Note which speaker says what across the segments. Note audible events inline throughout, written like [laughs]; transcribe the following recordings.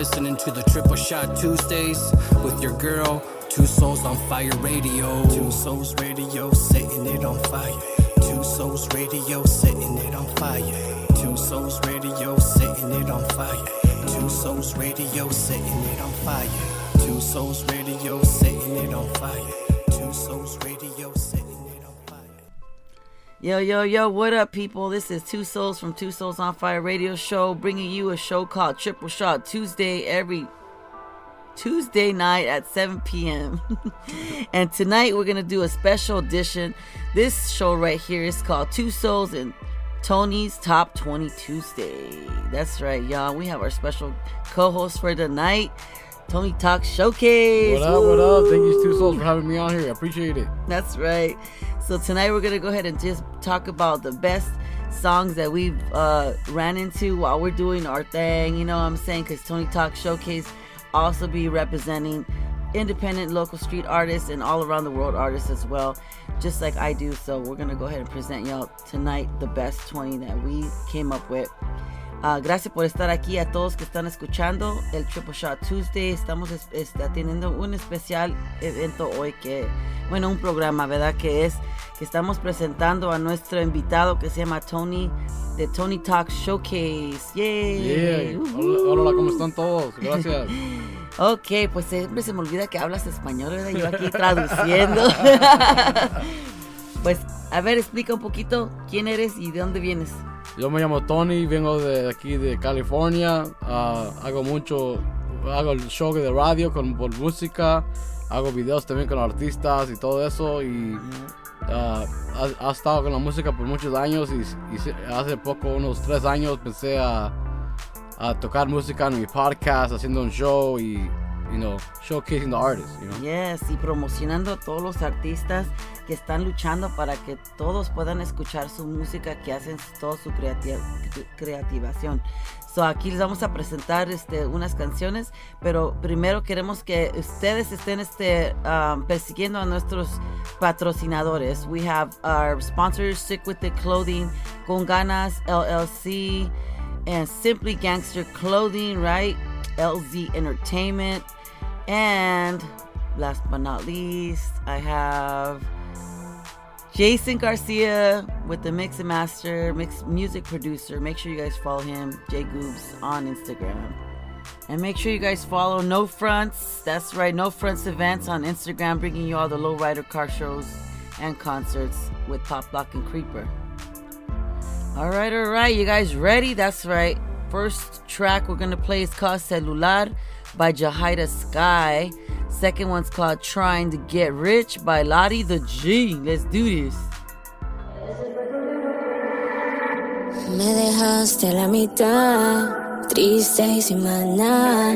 Speaker 1: listening to the Triple Shot Tuesdays with your girl, Two Souls on Fire Radio.
Speaker 2: Two Souls Radio, setting it on fire. Two Souls Radio, setting it on fire. Two Souls Radio, setting it on fire. Two Souls Radio, setting it on fire. Two Souls Radio, setting it on fire. Two Souls Radio, setting.
Speaker 3: Yo, yo, yo, what up, people? This is Two Souls from Two Souls on Fire radio show, bringing you a show called Triple Shot Tuesday every Tuesday night at 7 p.m. [laughs] and tonight we're going to do a special edition. This show right here is called Two Souls and Tony's Top 20 Tuesday. That's right, y'all. We have our special co host for tonight, Tony Talk Showcase.
Speaker 4: What up, what up? Thank you, Two Souls, for having me on here. I appreciate it.
Speaker 3: That's right. So tonight we're gonna go ahead and just talk about the best songs that we've uh, ran into while we're doing our thing. You know what I'm saying? Because Tony Talk Showcase also be representing independent local street artists and all around the world artists as well, just like I do. So we're gonna go ahead and present y'all tonight the best 20 that we came up with. Ah, gracias por estar aquí a todos que están escuchando el Triple Shot Tuesday. Estamos es- está teniendo un especial evento hoy que, bueno, un programa, ¿verdad? Que es que estamos presentando a nuestro invitado que se llama Tony de Tony Talk Showcase. Yay!
Speaker 4: Yeah. Hola, hola, ¿cómo están todos? Gracias. [laughs]
Speaker 3: Ok, pues siempre se me olvida que hablas español, ¿verdad? Yo aquí [laughs] traduciendo. [laughs] pues, a ver, explica un poquito quién eres y de dónde vienes.
Speaker 4: Yo me llamo Tony, vengo de aquí de California. ah, hago mucho, hago el show de radio con por música. Hago videos también con artistas y todo eso. Y ah, ha, ha estado con la música por muchos años. Y, hace poco, unos tres años, empecé a, a tocar música en mi podcast, haciendo un show y, you know, showcasing the artists, you know.
Speaker 3: Yes, y promocionando todos los artistas que están luchando para que todos puedan escuchar su música, que hacen toda su creati- creativación. So, aquí les vamos a presentar este, unas canciones, pero primero queremos que ustedes estén este, um, persiguiendo a nuestros patrocinadores. We have our sponsors, Sick With It Clothing, Con Ganas LLC, and Simply Gangster Clothing, right? LZ Entertainment. And last but not least, I have Jason Garcia with the Mix and Master, mix music producer. Make sure you guys follow him, Jay Goobs, on Instagram. And make sure you guys follow No Fronts. That's right, No Fronts events on Instagram, bringing you all the lowrider car shows and concerts with Pop Lock and Creeper. All right, all right, you guys ready? That's right. First track we're gonna play is called Celular by Jahida Sky. Second one's called Trying to Get Rich by Lottie the G. Let's do this.
Speaker 5: Me dejaste la mitad, triste y sin más.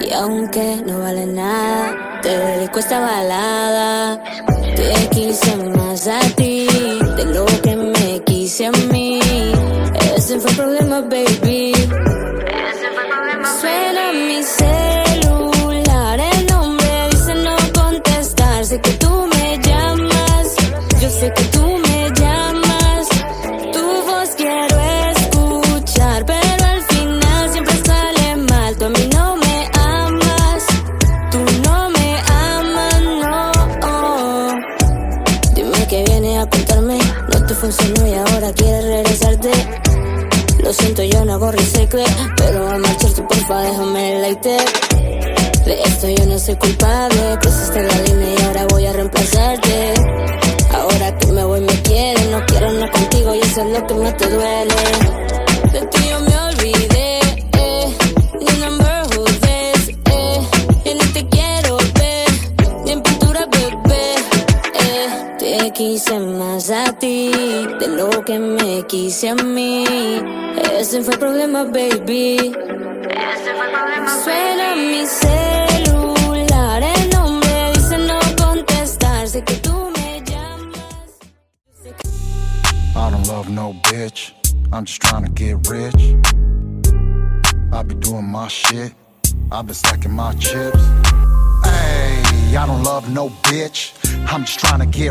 Speaker 5: Y aunque no vale nada, te dedico esta balada. Te quise más a ti de lo que me quise a mí. Ese fue el problema, baby. De esto yo no soy culpable, cruzaste la línea y ahora voy a reemplazarte. Ahora que me voy me quieres, no quiero nada contigo y eso es lo que más te duele.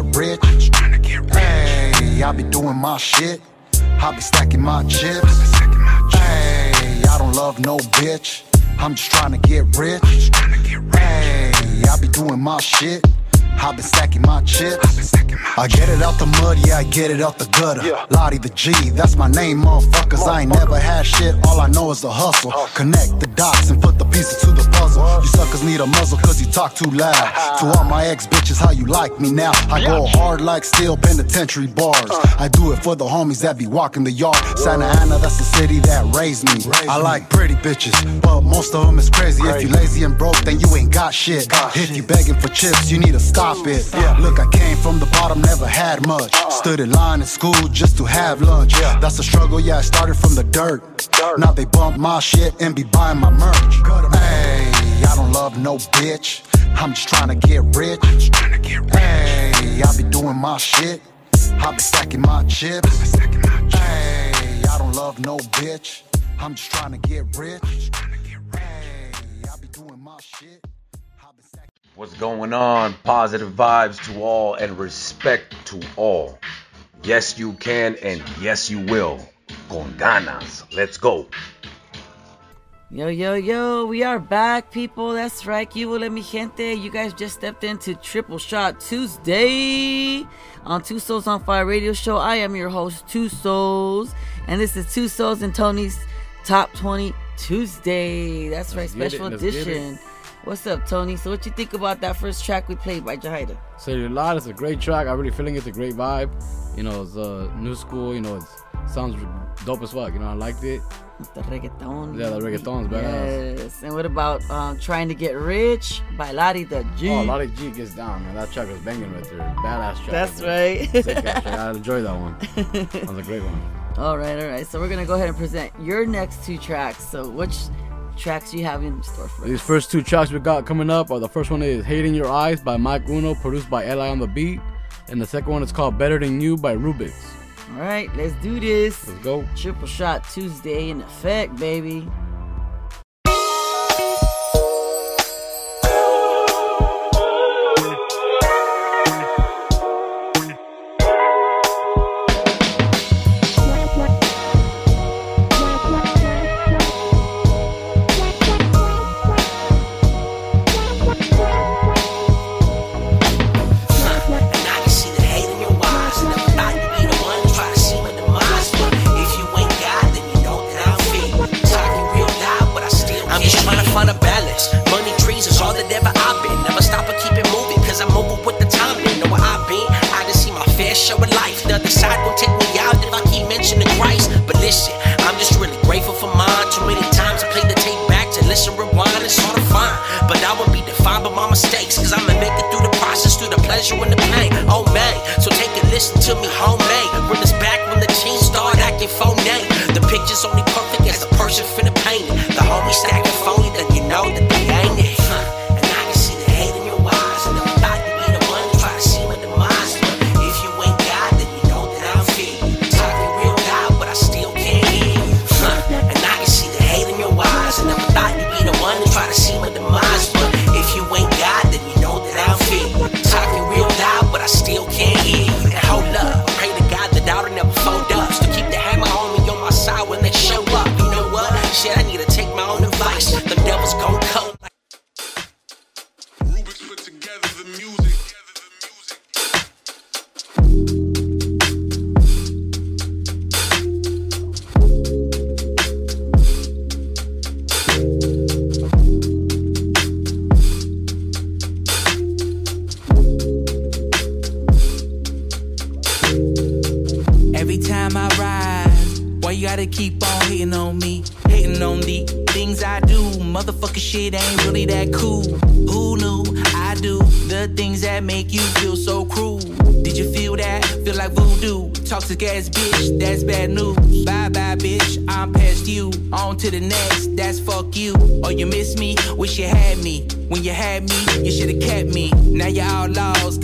Speaker 6: Just trying to get rich. Hey, I be doing my shit. I be stacking my chips. Hey, I don't love no bitch. I'm just trying to get rich. Hey, I be doing my shit. I've been stacking my chips. I get it out the mud, yeah, I get it out the gutter. Lottie the G, that's my name, motherfuckers. I ain't never had shit, all I know is the hustle. Connect dots and put the pieces to the puzzle. You suckers need a muzzle cause you talk too loud. To all my ex bitches, how you like me now? I go hard like steel penitentiary bars. I do it for the homies that be walking the yard. Santa Ana, that's the city that raised me. I like pretty bitches, but most of them is crazy. If you lazy and broke, then you ain't got shit. If you begging for chips, you need to stop it. Look, I came from the bottom, never had much. Stood in line in school just to have lunch. That's a struggle, yeah, I started from the dirt. Now they bump my shit and be buying my merch. Hey, I don't love no bitch. I'm just trying to get rich. Hey, I be doing my shit. I be stacking my chips. Hey, I don't love no bitch. I'm just trying to get rich. Hey, I be doing my shit. I be stacking-
Speaker 7: What's going on? Positive vibes to all and respect to all. Yes, you can and yes, you will. Con ganas. Let's go.
Speaker 8: Yo, yo, yo, we are back, people. That's right, Cuba mi gente. You guys just stepped into Triple Shot Tuesday on Two Souls on Fire radio show. I am your host, Two Souls, and this is Two Souls and Tony's Top 20 Tuesday. That's right,
Speaker 4: Let's
Speaker 8: special
Speaker 4: it.
Speaker 8: edition. What's up, Tony? So, what you think about that first track we played by Jahida?
Speaker 4: Cellular is a great track. I'm really feeling it's a great vibe. You know, it's uh, new school. You know, it sounds dope as fuck. You know, I liked it.
Speaker 8: The reggaeton.
Speaker 4: Yeah, the reggaeton's badass.
Speaker 8: Yes. And what about um, Trying to Get Rich by Lottie the G?
Speaker 4: Oh, Lottie G gets down, man. That track was banging right there. Badass track.
Speaker 8: That's right.
Speaker 4: Track. I enjoyed that one. That was a great one. [laughs]
Speaker 8: All right, all right. So we're gonna go ahead and present your next two tracks. So which tracks do you have in store for us.
Speaker 4: These first two tracks we got coming up are the first one is Hate in Your Eyes by Mic Uno, produced by Eli on the Beat. And the second one is called Better Than You by Roobicks.
Speaker 8: All right, let's do this.
Speaker 4: Let's go.
Speaker 8: Triple shot Tuesday in effect, baby.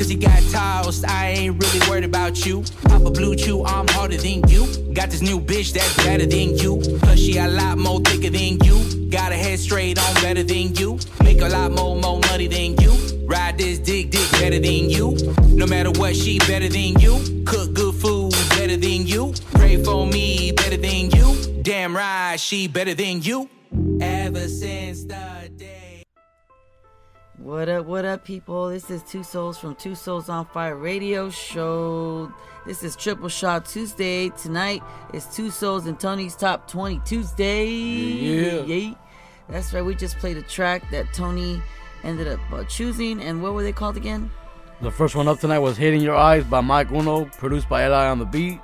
Speaker 9: You
Speaker 10: got tossed. I ain't really worried about you. Papa Blue Chew, I'm harder than you. Got this new bitch that's better than you. Plus, she a lot more thicker than you. Got her head straight on better than you. Make a lot more, more money than you. Ride this dick, dick better than you. No matter what, she better than you. Cook good food better than you. Pray for me better than you. Damn right, she better than you.
Speaker 11: Ever since the day.
Speaker 3: What up, what up, people? This is Two Souls from Two Souls on Fire Radio Show. This is Triple Shot Tuesday. Tonight is Two Souls and Tony's Top 20 Tuesday.
Speaker 4: Yeah.
Speaker 3: Yay. That's right. We just played a track that Tony ended up uh, choosing. And what were they called again?
Speaker 4: The first one up tonight was Hitting Your Eyes by Mic Uno, produced by Eli on the beat.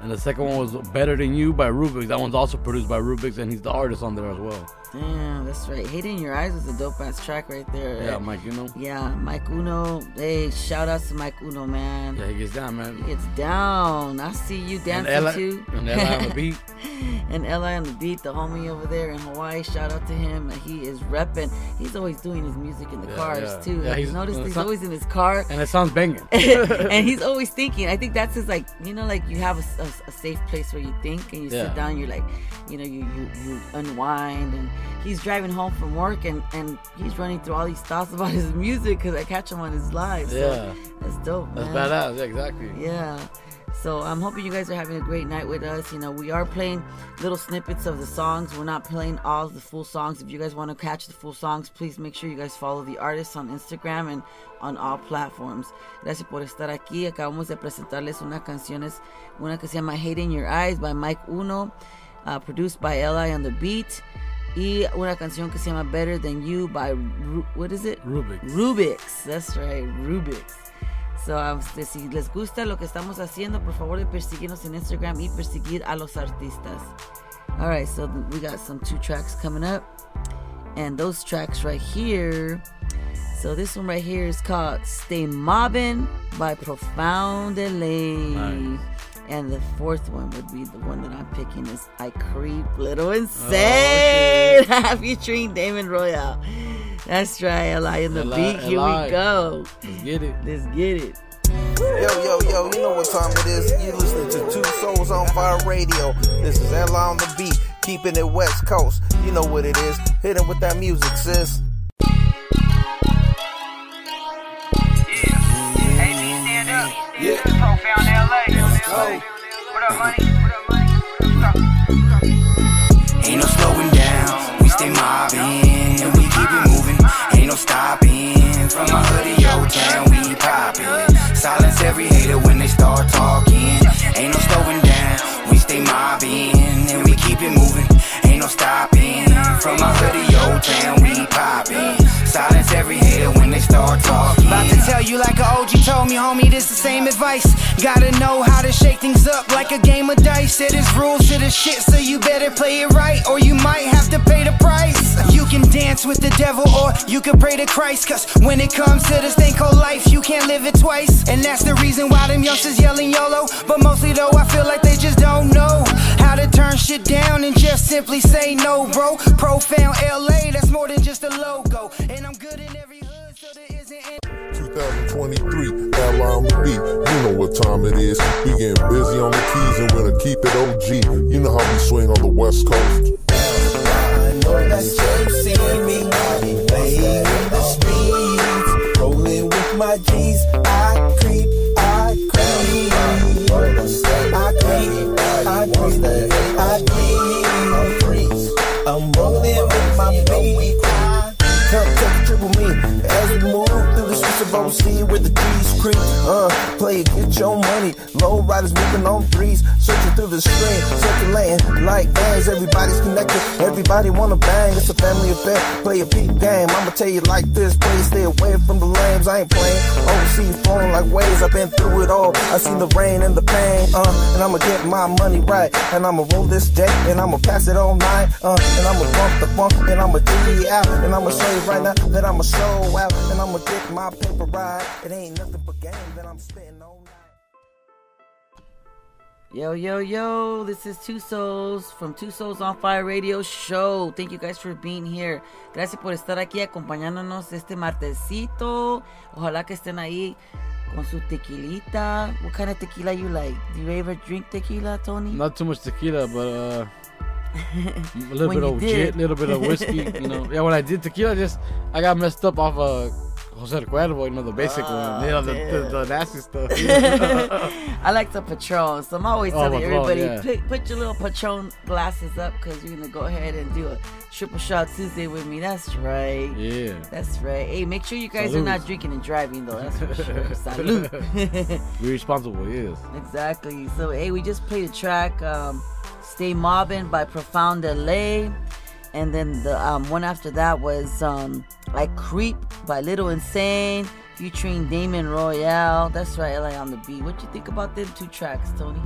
Speaker 4: And the second one was Better Than You by Roobicks. That one's also produced by Roobicks, and he's the artist on there as well.
Speaker 3: Damn, that's right. Hating Your Eyes is a dope ass track right there.
Speaker 4: Yeah, Mic Uno.
Speaker 3: Yeah, Mic Uno. Hey, shout outs to Mic Uno, man.
Speaker 4: Yeah, he gets down, man.
Speaker 3: He gets down. I see you
Speaker 4: And
Speaker 3: dancing too.
Speaker 4: and Eli on the [laughs] beat.
Speaker 3: and Eli on the beat, the homie over there in Hawaii. Shout out to him. He is repping. He's always doing his music in the
Speaker 4: Yeah,
Speaker 3: cars
Speaker 4: yeah.
Speaker 3: too.
Speaker 4: Yeah, he's-
Speaker 3: noticed he's always in his car.
Speaker 4: And it sounds banging. [laughs]
Speaker 3: and he's [laughs] always thinking. I think that's his like, you know, like you have a, a- a safe place where you think and you sit down. You're like, you know, you, you you unwind. And he's driving home from work and and he's running through all these thoughts about his music because I catch him on his live. So
Speaker 4: Yeah.
Speaker 3: that's dope.
Speaker 4: That's
Speaker 3: man.
Speaker 4: badass. Yeah, exactly.
Speaker 3: Yeah. So I'm hoping you guys are having a great night with us. You know, we are playing little snippets of the songs. We're not playing all the full songs. If you guys want to catch the full songs, please make sure you guys follow the artists on Instagram and on all platforms. Gracias por estar aquí. Acabamos de presentarles una canción, es una que se llama Hate in Your Eyes by Mic Uno, uh, produced by Eli on the beat. Y una canción que se llama Better Than You by, Ru- what is it?
Speaker 4: Roobicks.
Speaker 3: Roobicks, that's right, Roobicks. So, um, si les gusta lo que estamos haciendo, por favor de perseguirnos en Instagram y perseguir a los artistas. Alright, so we got some two tracks coming up. And those tracks right here. So this one right here is called Stay Mobbin' by Profound LA.
Speaker 4: Nice.
Speaker 3: And the fourth one would be the one that I'm picking is I Creep Little oh, Insane featuring [laughs] Damein Royal. That's right, Eli in the
Speaker 4: Eli-
Speaker 3: beat. Here
Speaker 4: Eli.
Speaker 3: we go.
Speaker 4: Let's get it.
Speaker 3: Let's get it.
Speaker 12: Yo, yo, yo, you know what time it is. You listening to Two Souls on Fire Radio. This is Ella on the beat, keeping it West Coast. You know what it is. Hit it with that music, sis.
Speaker 13: Yeah. Profound LA. What up, money? What up,
Speaker 11: Ain't no slowing down, we stay mobbing, and we keep it moving. Ain't no stopping, from my hood to your town, we popping. Silence every hater when they start talking. Ain't no slowing down, we stay mobbing, and we keep it moving. Ain't no stopping, from my hood to your town, we popping. They start talking. About to tell you like a OG told me, homie, this the same advice. Gotta know how to shake things up like a game of dice. It is rules to the shit, so you better play it right, or you might have to pay the price. You can dance with the devil, or you can pray to Christ. Cause when it comes to this thing called life, you can't live it twice. And that's the reason why them youngsters yelling YOLO. But mostly though, I feel like they just don't know how to turn shit down and just simply say no, bro. Profound LA, that's more than just a logo. And I'm good in every
Speaker 14: 2023, Ella on the beat. You know what time it is. We getting busy on the keys and we're gonna keep it OG. You know how we swing on the West Coast.
Speaker 12: I know that you see me laying in the streets, rolling with my G's. I creep, I creep, I creep, OC where the G's Uh, play get your money. Low riders moving on threes, searching through the stream, circulating like bands. Everybody's connected, everybody wanna bang. It's a family affair. Play a peak game. I'ma tell you like this, please stay away from the lames. I ain't playing. OC flowing like waves. I've been through it all. I seen the rain and the pain. Uh, and I'ma get my money right, and I'ma roll this J, and I'ma pass it all night. Uh, and I'ma bump the funk, and I'ma dig out, and I'ma show you right now that I'ma show out, and I'ma get my paper right. It ain't nothing but game that I'm spitting all night.
Speaker 3: Yo, yo, yo, this is Two Souls from Two Souls on Fire Radio Show. Thank you guys for being here. Gracias por estar aquí acompañándonos este martesito. Ojalá que estén ahí con su tequilita. What kind of tequila you like? Do you ever drink tequila, Tony?
Speaker 4: Not too much tequila, but uh, [laughs] a little bit of
Speaker 3: did.
Speaker 4: gin, little bit of whiskey. You know, [laughs] yeah. When I did tequila, just I got messed up off a Jose el Cuervo, you know, the basic
Speaker 3: Oh,
Speaker 4: one. You know, the, the, the nasty stuff. [laughs] [laughs]
Speaker 3: I like the Patron, so I'm always
Speaker 4: Oh,
Speaker 3: telling
Speaker 4: Patron,
Speaker 3: everybody
Speaker 4: yeah.
Speaker 3: put, put your little Patron glasses up because you're gonna go ahead and do a triple shot Tuesday with me. That's right.
Speaker 4: Yeah.
Speaker 3: That's right. Hey, make sure you guys are not drinking and driving though. That's for sure. [laughs] Salute.
Speaker 4: Be responsible, yes.
Speaker 3: exactly. So hey, we just played a track, um, "Stay Mobbin" by Profound LA, and then the um, one after that was um, "I Creep" by Little Insane, featuring Damein Royal. That's right, LA on the beat. What you think about them two tracks, Tony?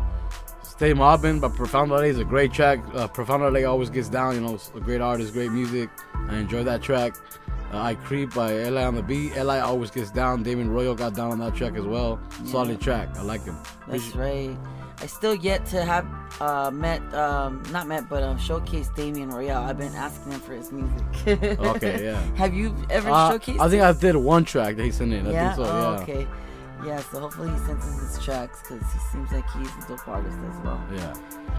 Speaker 4: Stay mobbing, but Profound LA is a great track. Uh, Profound LA always gets down, you know, it's a great artist, great music. I enjoy that track. Uh, I Creep by Li on the beat. Li always gets down. Damein Royal got down on that track as well. Solid track. I like him.
Speaker 3: That's right. I still yet to have uh, met, um, not met, but um, showcased Damein Royal. I've been asking him for his music. [laughs]
Speaker 4: Okay, yeah.
Speaker 3: have you ever
Speaker 4: Uh,
Speaker 3: showcased?
Speaker 4: I think
Speaker 3: him?
Speaker 4: I did one track that he sent in. I
Speaker 3: yeah.
Speaker 4: think so,
Speaker 3: oh,
Speaker 4: yeah.
Speaker 3: okay. Yeah. So hopefully he sends us his tracks because he seems like he's a dope artist as well.
Speaker 4: Yeah.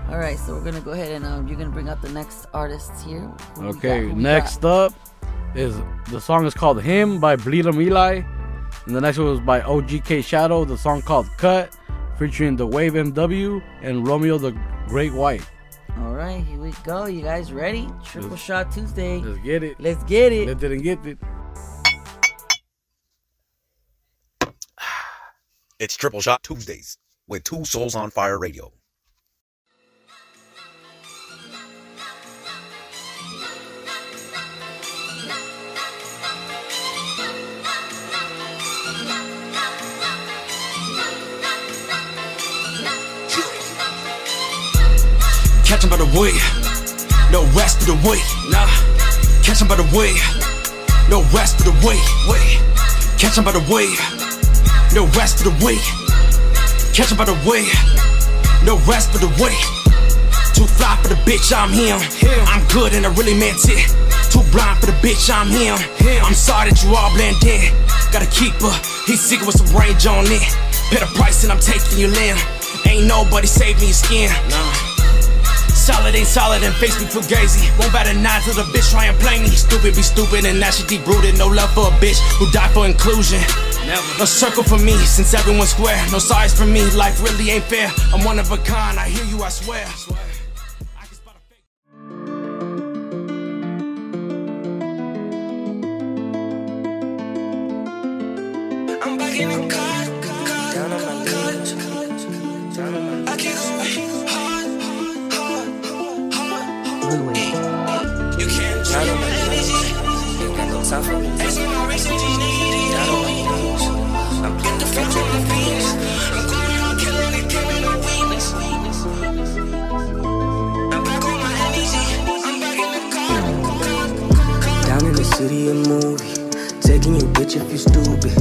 Speaker 3: All right. So we're gonna go ahead and um, you're gonna bring up the next artists here. Who
Speaker 4: Okay,
Speaker 3: got?
Speaker 4: Next up is the song is called Him by Bleedum Eli. And the next one was by OGK Shadow, the song called Cut, featuring the Wave MW and Romeo the Great White.
Speaker 3: All right. Here we go. You guys ready? Triple
Speaker 4: Let's-
Speaker 3: shot Tuesday.
Speaker 4: Let's get it.
Speaker 3: Let's get it.
Speaker 4: Let's didn't get it.
Speaker 15: It's Triple Shot Tuesdays with Two Souls on Fire Radio.
Speaker 16: Catch him by the way, no rest of the way, nah. Catch him by the way, no rest of the way, way. Catch him by the way, no rest of the way. Catch him by the way, no rest of the way. Too fly for the bitch, I'm him. I'm good and I really meant it. Too blind for the bitch, I'm him. I'm sorry that you all blend in. Got a keeper, he's sick with some range on it. Pay the price and I'm taking your limb. Ain't nobody saving your skin. Nah. Solid ain't solid and face me fugazi. Won't bat a nine to the bitch try and play me. Stupid be stupid and now she deep rooted. No love for a bitch who died for inclusion. No circle for me since everyone's square. No size for me. Life really ain't fair. I'm one of a kind. I hear you, I swear.
Speaker 12: I'm back in the car, Down in the
Speaker 17: city, a movie. Taking your bitch if you stupid.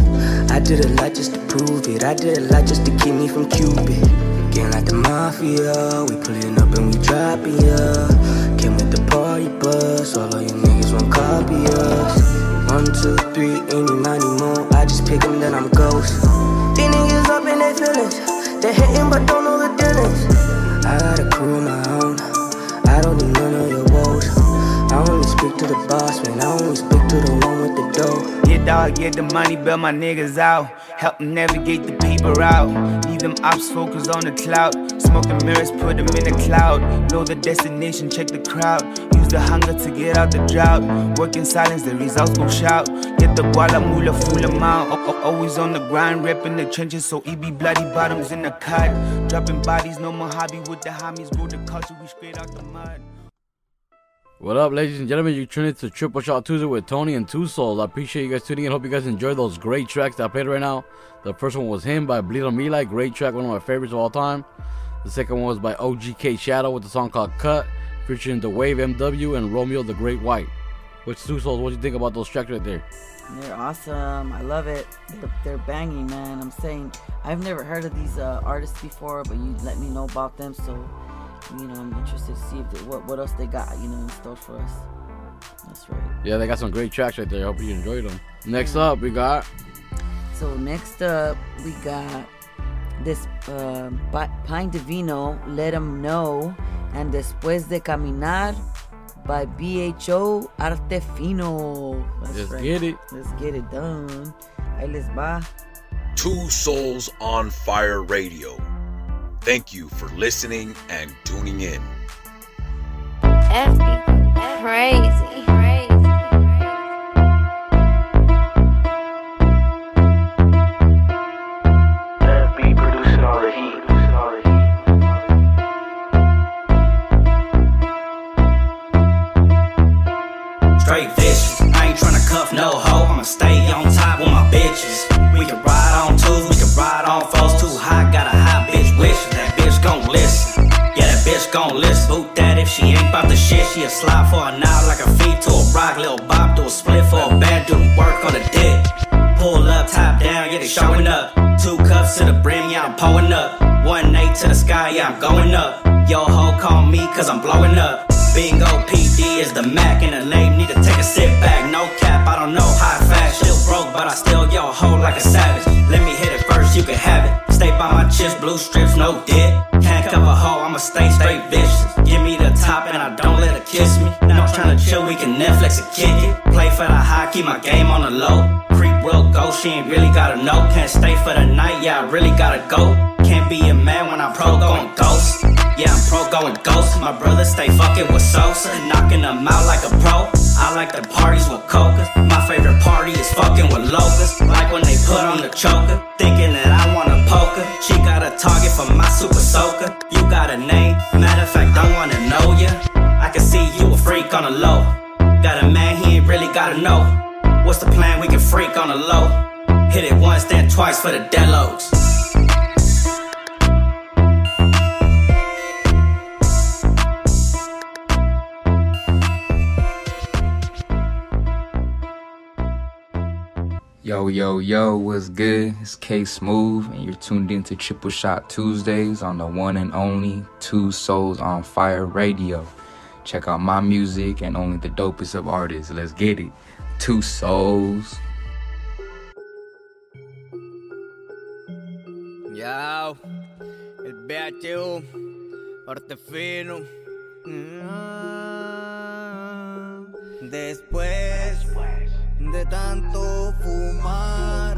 Speaker 17: I did a lot just to prove it. I did a lot just to keep me from Cupid. Getting like the mafia. We pulling up and we dropping ya. Came with the party bus. All of you niggas won't copy us. One, two, three, any, money, more. I just pick 'em, then I'm ghost. These niggas up in their feelings. They hating but don't know the dealings. I got a crew of my own. I don't need none of your woes. I only speak to the boss, man. I only speak to the one with the dough.
Speaker 18: Yeah, dog, get the money, bail my niggas out. Help them navigate the paper out. Leave them ops focus on the cloud. Smoking mirrors, put them in the cloud. Know the destination, check the crowd. The hunger to get out the drought. Work in silence, the results gon' shout. Get the guala mula full amount. O- o- always on the grind, reppin' the trenches, so it be bloody bottoms in the cut. Dropping bodies, no more hobby with the homies. Grow the culture, we straight out the mud.
Speaker 4: What up, ladies and gentlemen? You tune in to Triple Shot Tuesday with Tony and Two Souls. I appreciate you guys tuning in. Hope you guys enjoy those great tracks that I played right now. The first one was Him by Bleed on Me Like. Great track, one of my favorites of all time. The second one was by OGK Shadow with the song called Cut, featuring The Wave MW and Romeo the Great White. Which Two Souls, what do you think about those tracks right there?
Speaker 3: They're awesome. I love it. They're, they're banging, man. I'm saying I've never heard of these uh, artists before, but you let me know about them, so you know I'm interested to see if they, what what else they got, you know, in store for us. That's right.
Speaker 4: Yeah, they got some great tracks right there. I hope you enjoyed them. Next up, we got
Speaker 3: So next up we got this uh, Pi- Pine Divino, Let 'Em Know, and Después de Caminar by BHO Artefino. That's
Speaker 4: Let's get it.
Speaker 3: Let's get it done. Ahí les va.
Speaker 7: Two Souls on Fire Radio. Thank you for listening and tuning in.
Speaker 19: FB crazy.
Speaker 20: To the brim, yeah, I'm pulling up. One eight to the sky, yeah, I'm going up. Yo, ho, call me, cause I'm blowing up. Bingo PD is the Mac, and the name need to take a sit back. No cap, I don't know how fast. Still broke, but I still yo ho like a savage. Let me hit it first, you can have it. Stay by my chest, blue strips, no dick. Can't cover hoe, I'ma stay straight vicious. Give me the top, and I don't let her kiss me. Now I'm tryna chill, we can Netflix and kick it. Play for the high, keep my game on the low. Real go, she ain't really gotta know. Can't stay for the night, yeah, I really gotta go. Can't be a man when I'm pro going ghost. Yeah, I'm pro going ghost. My brother stay fucking with Sosa, knocking them out like a pro. I like the parties with coca. My favorite party is fucking with locusts. Like when they put on the choker, thinking that I wanna poker. She got a target for my super soaker. You got a name, matter of fact, I wanna know ya. I can see you a freak on the low. Got a man, he ain't really gotta know. What's the plan? We can freak on the low. Hit it once, then twice for the delos.
Speaker 21: Yo, yo, yo, what's good? It's K Smooth, and you're tuned into Triple Shot Tuesdays on the one and only Two Souls on Fire Radio. Check out my music and only the dopest of artists. Let's get it. Two Souls.
Speaker 2: Yao, el BHU, Ortefino. Mm. Después de tanto fumar,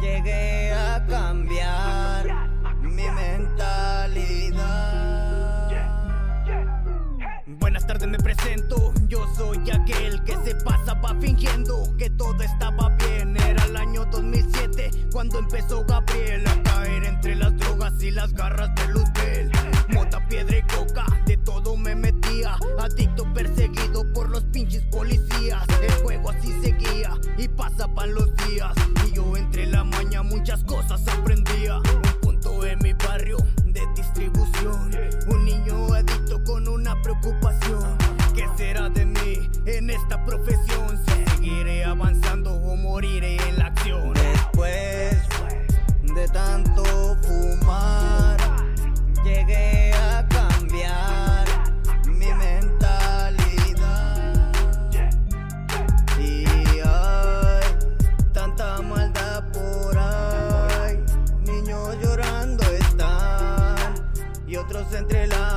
Speaker 2: llegué a cambiar mi mentalidad. Buenas tardes, me presento. Fingiendo que todo estaba bien. Era el año 2007 cuando empezó Gabriel a caer entre las drogas y las garras de Luzbel. Mota, piedra y coca, de todo me metía. Adicto, perseguido por los pinches policías. El juego así seguía y pasaban los días. Y yo entre la maña muchas cosas aprendía. Un punto en mi barrio de distribución. Un niño adicto con una preocupación. En esta profesión? Si seguiré avanzando o moriré en la acción. Después de tanto fumar, llegué a cambiar mi mentalidad. Y hay tanta maldad por ahí, niños llorando están y otros entre la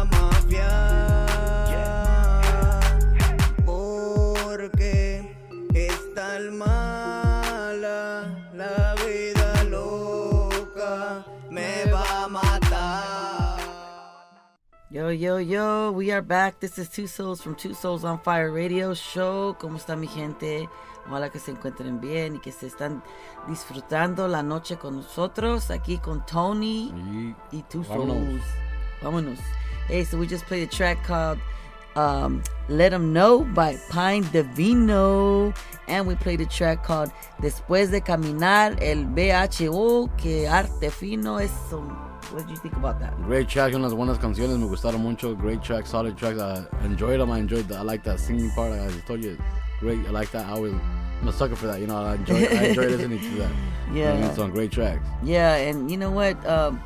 Speaker 3: Yo, yo, yo, we are back. This is Two Souls from Two Souls on Fire Radio Show. ¿Cómo está mi gente? Ojalá que se encuentren bien y que se están disfrutando la noche con nosotros aquí con Tony y Two Souls.
Speaker 4: vámonos.
Speaker 3: Hey, so we just played a track called um, Let 'Em Know by Pine Divino. And we played a track called Después de Caminar, el BHO, que arte fino es. um, what did you think about that?
Speaker 4: Great track, unas buenas canciones, me gustaron mucho. Great track, solid track. I enjoyed them. I enjoyed that. I like that singing part. I told you, great. I like that. I was I'm a sucker for that. You know, I enjoy. I enjoy [laughs] listening to that.
Speaker 3: Yeah.
Speaker 4: You know, some great tracks.
Speaker 3: Yeah, and you know what? Um,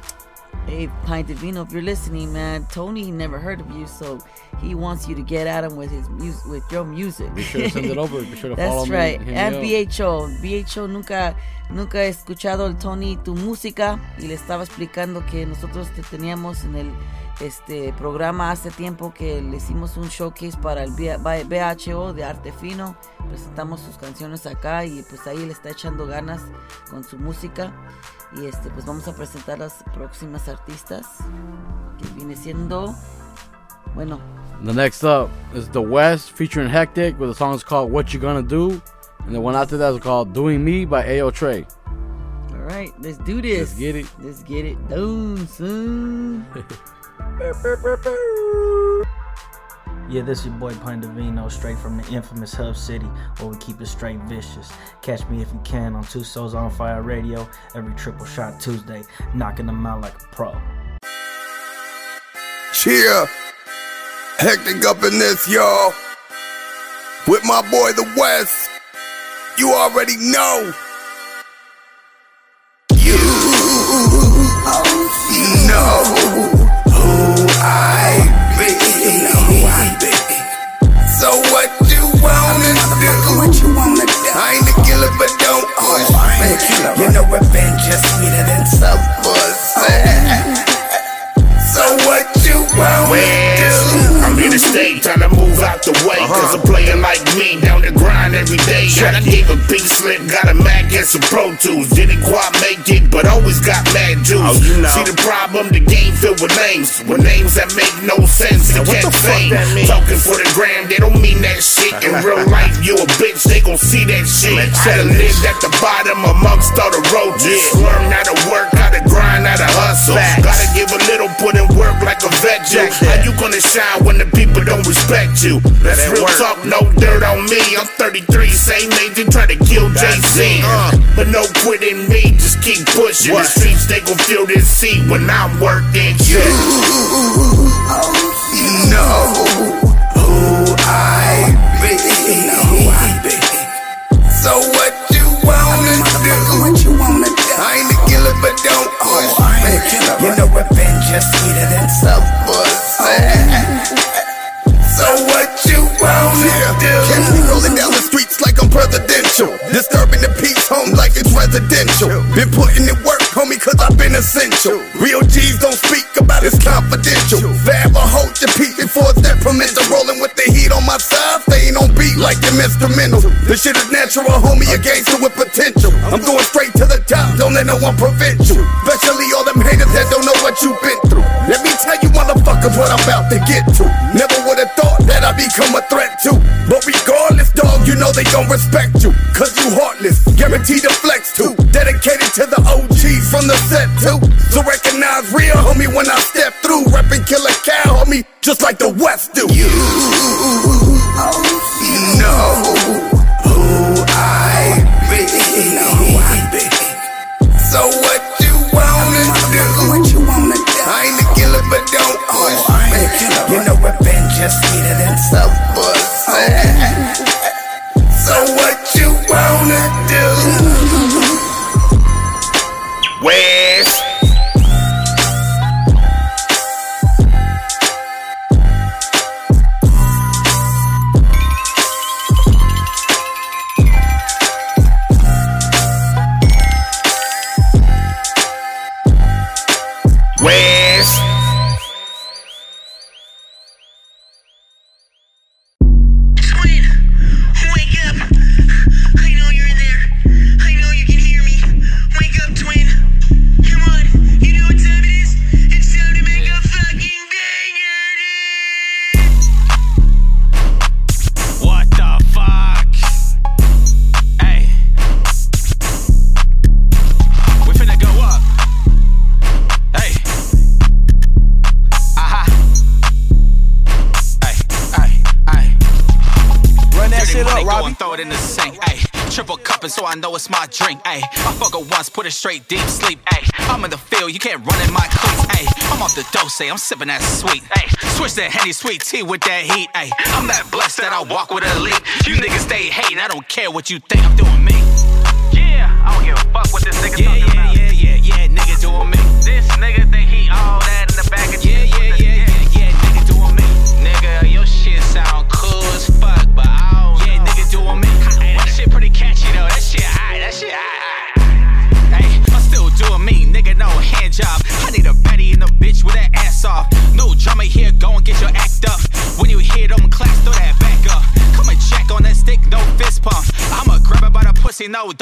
Speaker 3: hey, Pint Divino, if you're listening, man, Tony never heard of you, so he wants you to get at him with his music, with your music.
Speaker 4: Be sure to send it over. Be sure to [laughs]
Speaker 3: That's
Speaker 4: follow me, That's right.
Speaker 3: And. BHO, BHO nunca, nunca he escuchado el Tony tu música y le estaba explicando que nosotros te teníamos en el este programa hace tiempo que le hicimos un showcase para el BHO de Arte Fino. Presentamos sus canciones acá y pues ahí le está echando ganas con su música. Y este pues vamos a presentar las próximas artistas que viene siendo bueno,
Speaker 4: The next up is The West featuring Hectic with the song is called What You Gonna Do. And the one after that is called Doing Me by Ayo Trey.
Speaker 3: all right, let's do this.
Speaker 4: Let's get it.
Speaker 3: Let's get it done, son. [laughs]
Speaker 22: Yeah, this is your boy Pandavino, straight from the infamous Hub City, where we keep it straight vicious. Catch me if you can on Two Souls on Fire Radio every triple shot Tuesday, knocking them out like a pro.
Speaker 23: Cheer. Hectic up in this, y'all. With my boy, the West. You already know. Push me. You know revenge is sweeter than some pussy. [laughs] So what you wanna do?
Speaker 24: I'm here to stay, time to move out the way. Cause uh-huh. I'm playing like me down the grind every day. I gave a big slip, got a Mac and some Pro Tools. Didn't quite make it, but always got mad juice. Oh, see the problem, the game filled with names. With names that make no sense and
Speaker 10: what the fuck
Speaker 24: fame.
Speaker 10: that mean?
Speaker 24: Talking for the gram, they don't mean that shit. In [laughs] real life, you a bitch, they gon' see that shit. I done lived at the bottom amongst all the roaches. Learn how to work, how to grind, how to hustle. Gotta give a little, put in work like a vet. How you gonna shine when the people don't respect you? That's real
Speaker 10: work.
Speaker 24: talk, no dirt on me. I'm 33, same age, they try to kill Jay-Z. Uh, but no quitting me, just keep pushing. The streets, they gon' feel this heat when I'm working. Shit.
Speaker 23: You know who I be. So what you wanna do? What you wanna do? I ain't a killer, but don't push me. You know revenge is sweeter than some pussy. Presidential. Disturbing the peace home like it's residential. Been putting in work, homie, cause I've been essential. Real G's don't speak about it's confidential. Forever hold your peace before it's detrimental. Rolling with the heat on my side, staying on beat like them instrumentals. This shit is natural, homie, a gangster with potential. I'm going straight to the top, don't let no one prevent you. Especially all them haters that don't know what you've been through. Let me tell you, motherfuckers, what I'm about to get to. Never would have thought that I'd become a threat to. But regardless, dog, you know they gon' respect guaranteed to
Speaker 10: dose, I'm sipping that sweet. Ay, switch that henny sweet tea with that heat. Ay, I'm that blessed that I walk with a leap. You niggas stay hating, I don't care what you think. I'm doing me.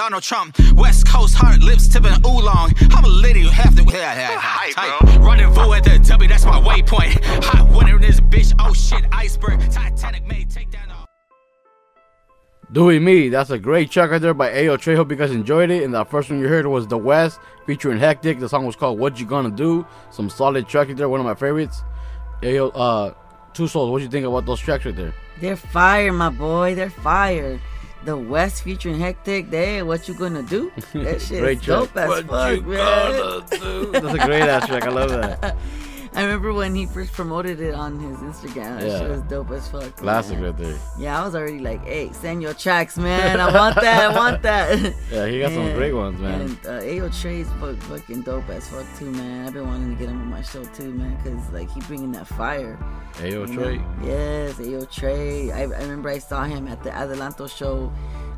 Speaker 10: Donald Trump. West Coast heart, lips tipping oolong. I'm a lady who have to. Yeah, yeah, yeah. Rendezvous at the W, that's my waypoint. Hot winter in this bitch, oh shit, iceberg. Titanic may take down.
Speaker 4: Doing Me, that's a great track right there by Ayo Trey. Hope you guys enjoyed it. And the first one you heard was The West featuring Hectic. The song was called What You Gonna Do. Some solid track right there, one of my favorites. Ayo, uh, Two Souls, what you think about those tracks right there?
Speaker 3: They're fire, my boy. They're fire. The West featuring Hectic. They, what you gonna do? [laughs] That shit
Speaker 4: Great
Speaker 3: is dope
Speaker 4: track.
Speaker 3: as
Speaker 4: What
Speaker 3: fuck,
Speaker 4: you
Speaker 3: man.
Speaker 4: gonna do? That's a great ass track. I love that. [laughs]
Speaker 3: I remember when he first promoted it on his Instagram. That
Speaker 4: Yeah.
Speaker 3: shit was dope as fuck.
Speaker 4: Classic
Speaker 3: man.
Speaker 4: right there.
Speaker 3: Yeah, I was already like, hey, send your tracks, man. I want that. I want that. [laughs]
Speaker 4: Yeah, he got some great ones, man.
Speaker 3: And uh, Ayo Trey's fuck, fucking dope as fuck too, man. I've been wanting to get him on my show too, man, because like he bringing that fire.
Speaker 4: Ayo
Speaker 3: you
Speaker 4: Trey.
Speaker 3: know? Yes, Ayo Trey. I, I remember I saw him at the Adelanto show.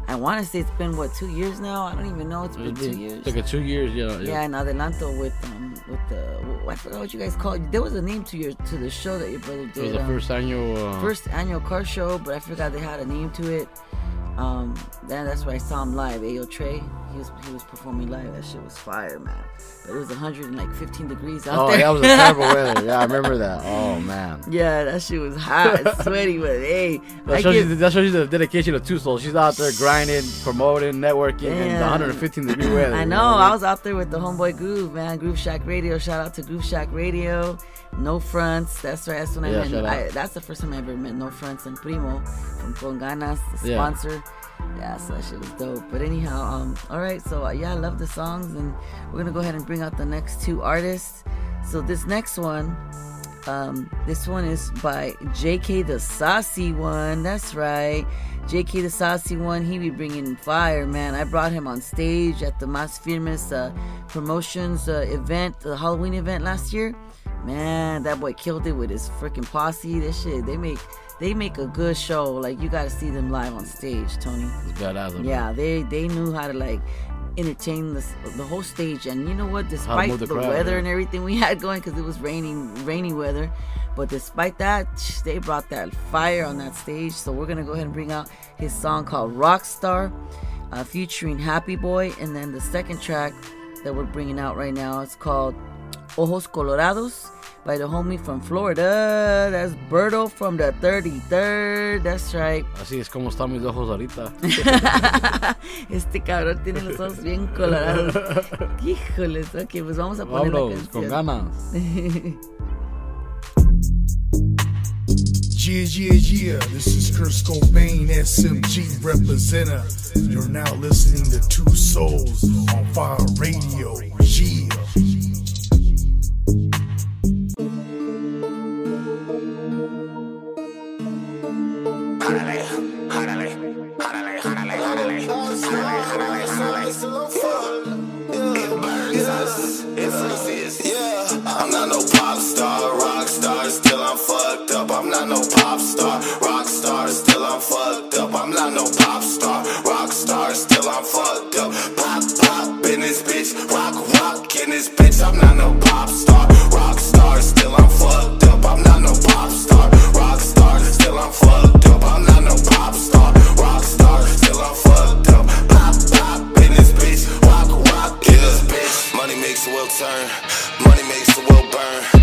Speaker 3: I want to say it's been what two years now. I don't even know. It's been two
Speaker 4: been-
Speaker 3: years.
Speaker 4: Like a two years, yeah.
Speaker 3: Yeah, in Adelanto with um with the I forgot what you guys called. it. There was a name to your to the show that your brother did.
Speaker 4: It was the
Speaker 3: um,
Speaker 4: first annual. Uh,
Speaker 3: first annual car show, but I forgot they had a name to it. Um, then that's where I saw him live. Ayo Trey, he was he was performing live. That shit was fire, man. But it was 115 degrees out
Speaker 4: Oh,
Speaker 3: there.
Speaker 4: that was terrible [laughs] weather. Yeah, I remember that. Oh man.
Speaker 3: Yeah, that shit was hot, [laughs] sweaty, but hey,
Speaker 4: That shows,
Speaker 3: give-
Speaker 4: you, that shows you the dedication of Two Souls. She's out there grinding, promoting, networking, in the 115 degree weather.
Speaker 3: I
Speaker 4: you
Speaker 3: know. I was out there with the homeboy Groove, man. Groove Shack Radio. Shout out to Groove Shack Radio. No fronts. That's right. That's when
Speaker 4: Yeah,
Speaker 3: I met. I, that's the first time I ever met No Fronts and Primo from Con Ganas, the
Speaker 4: Yeah.
Speaker 3: sponsor. Yeah, so that shit was dope. But anyhow, um, all right. So uh, yeah, I love the songs, and we're gonna go ahead and bring out the next two artists. So this next one, um, this one is by JK the Saucy One. That's right. JK the Saucy One, he be bringing fire, man. I brought him on stage at the Mas Firmes uh, promotions uh, event, the Halloween event last year. Man, that boy killed it with his freaking posse. This shit, they make they make a good show. Like you got to see them live on stage, Tony.
Speaker 4: It's badass.
Speaker 3: Yeah, they they knew how to like entertain the, the whole stage, and you know what? Despite the,
Speaker 4: the crowd,
Speaker 3: weather
Speaker 4: yeah.
Speaker 3: and everything we had going, because it was raining, rainy weather, but despite that, they brought that fire on that stage. So we're gonna go ahead and bring out his song called Rockstar, uh, featuring Happy Boy, and then the second track that we're bringing out right now is called Ojos Colorados by the homie from Florida. That's Berto from the 33rd. That's right.
Speaker 4: Así es como están mis ojos ahorita. [laughs]
Speaker 3: Este cabrón tiene los ojos bien colorados. [laughs] Híjoles, ok, pues vamos a poner la
Speaker 4: Vámonos, con ganas. [laughs]
Speaker 22: Yeah, yeah, yeah. This is Chris Cobain, SMG representative. You're now listening to Two Souls on Fire Radio. Yeah.
Speaker 23: I'm not no pop star, rock star, still I'm fucked up. I'm not no pop star, rock star, still I'm fucked up. I'm not no pop star, rock star, still I'm fucked up. Pop, pop in this bitch, rock, rock in this bitch. I'm not no pop star, rock star, still I'm fucked up. I'm not no pop star, rock star, still I'm fucked up. I'm not no pop star, rock star, Turn, money makes the world burn.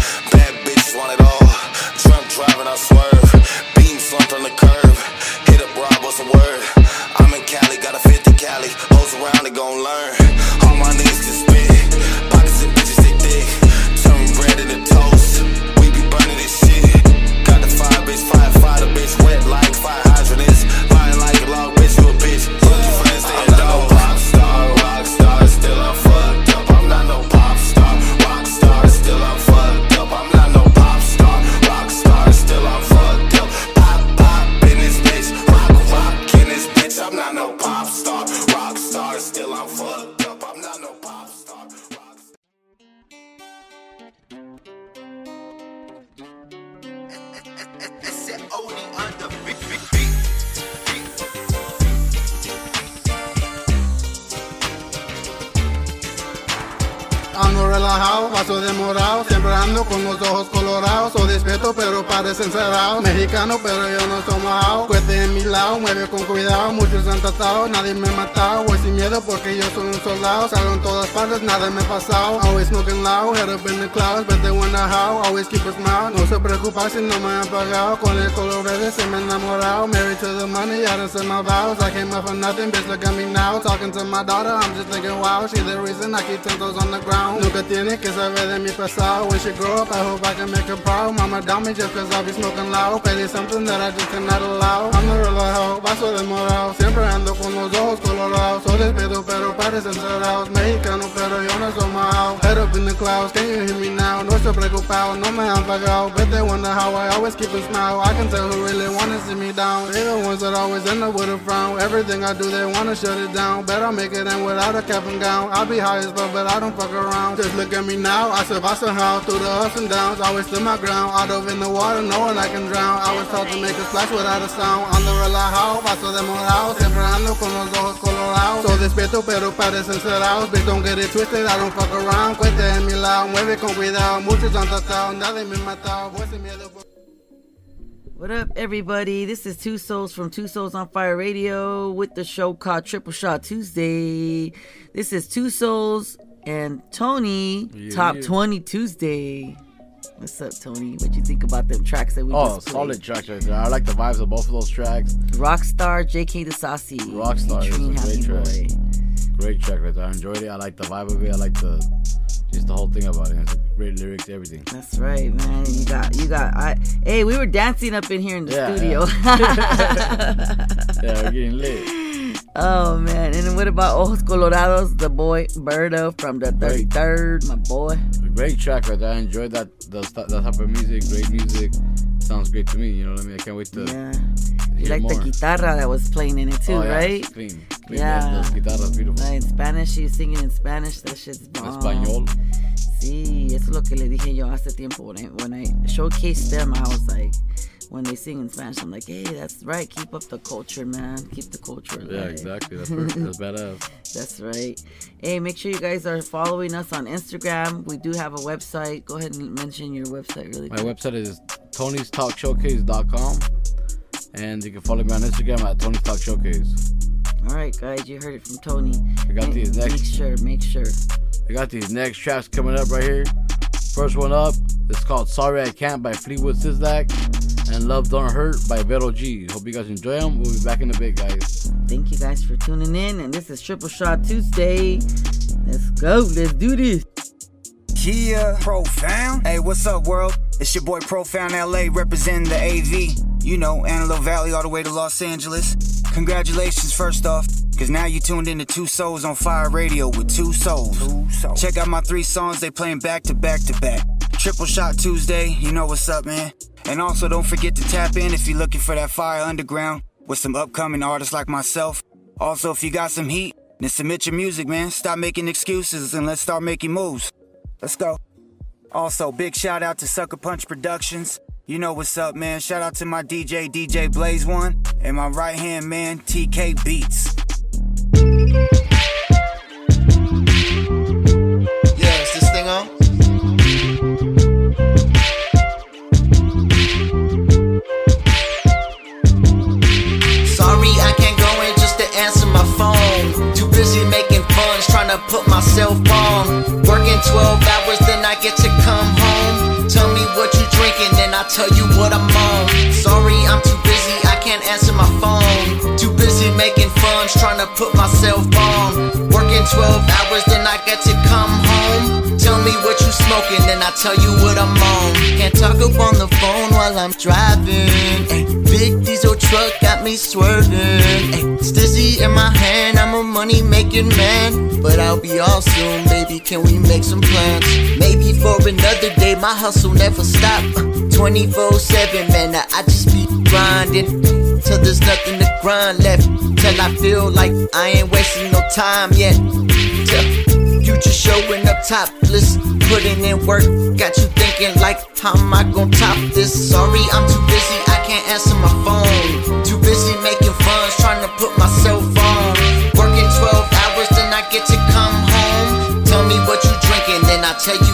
Speaker 25: Partes, nada me ha. Always smoking loud, head up in the clouds, but they wonder how. Always keep a smile, no se preocupa si no me han pagado. Con el color verde se me ha. Married to the money, I done said my vows. I came up for nothing, bitch, look at me now. Talking to my daughter, I'm just thinking, wow, she's the reason I keep ten toes on the ground. Nunca tiene que saber de mi pasado. When she grow up, I hope I can make her proud. Mama down me just cause I be smoking loud. It's something that I just cannot allow. I'm the relajado, vaso de morado. Siempre ando con los ojos colorados. Soy despierto, pero parecen cerrados. Mexicano, pero mao. Head up in the clouds, can you hear me now? No estoy preocupado, no me han pagado. Bet they wonder how I always keep a smile. I can tell who really wanna see me down. They the ones that always end up with a frown. Everything I do, they wanna shut it down. Bet I'll make it in without a cap and gown. I'll be high as fuck, but I don't fuck around. Just look at me now. I survive somehow through the ups and downs. Always stood my ground. Out of in the water, knowing I can drown. I was taught to make a splash without a sound. On the relajado, vaso de morado. Siempre ando con los ojos colorados. So despierto, pero parecen cerrados. Bitch, don't get it twisted. I don't fuck around. Cuente en mi lado, mueve con cuidado. Muchos han tratado, nadie me ha matado. Voy sin miedo.
Speaker 3: What up, everybody? This is Two Souls from Two Souls on Fire Radio with the show called Triple Shot Tuesday. This is Two Souls and Tony
Speaker 4: Yeah,
Speaker 3: Top
Speaker 4: yeah.
Speaker 3: 20 Tuesday. What's up, Tony? What you think about them tracks that we
Speaker 4: Oh,
Speaker 3: just played?
Speaker 4: solid tracks right there. I like the vibes of both of those tracks.
Speaker 3: Rockstar, JK the Saucy.
Speaker 4: Rockstar is
Speaker 3: featuring
Speaker 4: a
Speaker 3: Happy
Speaker 4: great track.
Speaker 3: Boy.
Speaker 4: Great track right there. I enjoyed it. I like the vibe of it. I like the just the whole thing about it. It's great lyrics, everything.
Speaker 3: That's right, man. You got, you got. I hey, we were dancing up in here in the
Speaker 4: Yeah,
Speaker 3: studio. [laughs] [laughs]
Speaker 4: Yeah, we're getting lit.
Speaker 3: Oh man, and what about Ojos Colorados, the boy Berto from the 33rd, my boy.
Speaker 4: Great track right there. I enjoyed that the, that type of music. Great music. Sounds great to me. You know what I mean? I can't wait to.
Speaker 3: Yeah. You like
Speaker 4: more.
Speaker 3: the guitarra that was playing in it too,
Speaker 4: Oh, yeah,
Speaker 3: right?
Speaker 4: clean. Clean.
Speaker 3: Yeah.
Speaker 4: Those guitarras beautiful.
Speaker 3: Uh, in Spanish, she's singing in Spanish. That shit's bomb.
Speaker 4: Español.
Speaker 3: Sí, eso es lo que le dije yo hace tiempo. When I, when I showcased them, I was like, when they sing in Spanish, I'm like, hey, that's right. Keep up the culture, man. Keep the culture alive.
Speaker 4: Yeah, exactly. That's, that's badass. [laughs]
Speaker 3: That's right. Hey, make sure you guys are following us on Instagram. We do have a website. Go ahead and mention your website really
Speaker 4: My
Speaker 3: quick.
Speaker 4: website is tonystalkshowcase.com. And you can follow me on Instagram at Tony's Talk Showcase.
Speaker 3: All right, guys, you heard it from Tony.
Speaker 4: I got
Speaker 3: Make-
Speaker 4: these next.
Speaker 3: Make sure, make sure.
Speaker 4: I got these next tracks coming up right here. First one up, it's called Sorry I Can't by Fleetwood Sizzlack and Love Don't Hurt by Vero G. Hope you guys enjoy them. We'll be back in a bit, guys.
Speaker 3: Thank you guys for tuning in. And this is Triple Shot Tuesday. Let's go. Let's do this.
Speaker 18: Yeah, Profound. Hey, what's up, world? It's your boy Profound LA representing the AV. You know, Antelope Valley all the way to Los Angeles. Congratulations, first off, because now you tuned into Two Souls on Fire Radio with Two Souls. Two Souls. Check out my three songs, they playing back to back to back. Triple Shot Tuesday, you know what's up, man. And also, don't forget to tap in if you're looking for that Fire Underground with some upcoming artists like myself. Also, if you got some heat, then submit your music, man. Stop making excuses and let's start making moves. Let's go. Also, big shout out to Sucker Punch Productions. You know what's up, man. Shout out to my DJ, DJ Blaze One, and my right hand man, TK Beats.
Speaker 26: To put myself on. Working 12 hours, then I get to come home. Tell me what you drinking, then I tell you what I'm on. Sorry, I'm too busy, I can't answer my phone. Too busy making funds, trying to put myself on. Working 12 hours, then I get to come home. Tell me what you smoking, then I tell you what I'm on. Can't talk up on the phone while I'm driving. Ay, big diesel truck got me swerving. Ay, Stizzy in my hand, I'm a money making man. But I'll be all soon, baby. Can we make some plans? Maybe for another day, my hustle never stop. Uh, 24 7, man, I I just be grinding. Till there's nothing to grind left. Till I feel like I ain't wasting no time yet. Till Future showing up topless, putting in work, got you thinking like, how am I gonna top this? Sorry, I'm too busy, I can't answer my phone. Too busy making funds, trying to put myself on. Working 12 hours, then I get to come home. Tell me what you drinking, then I tell you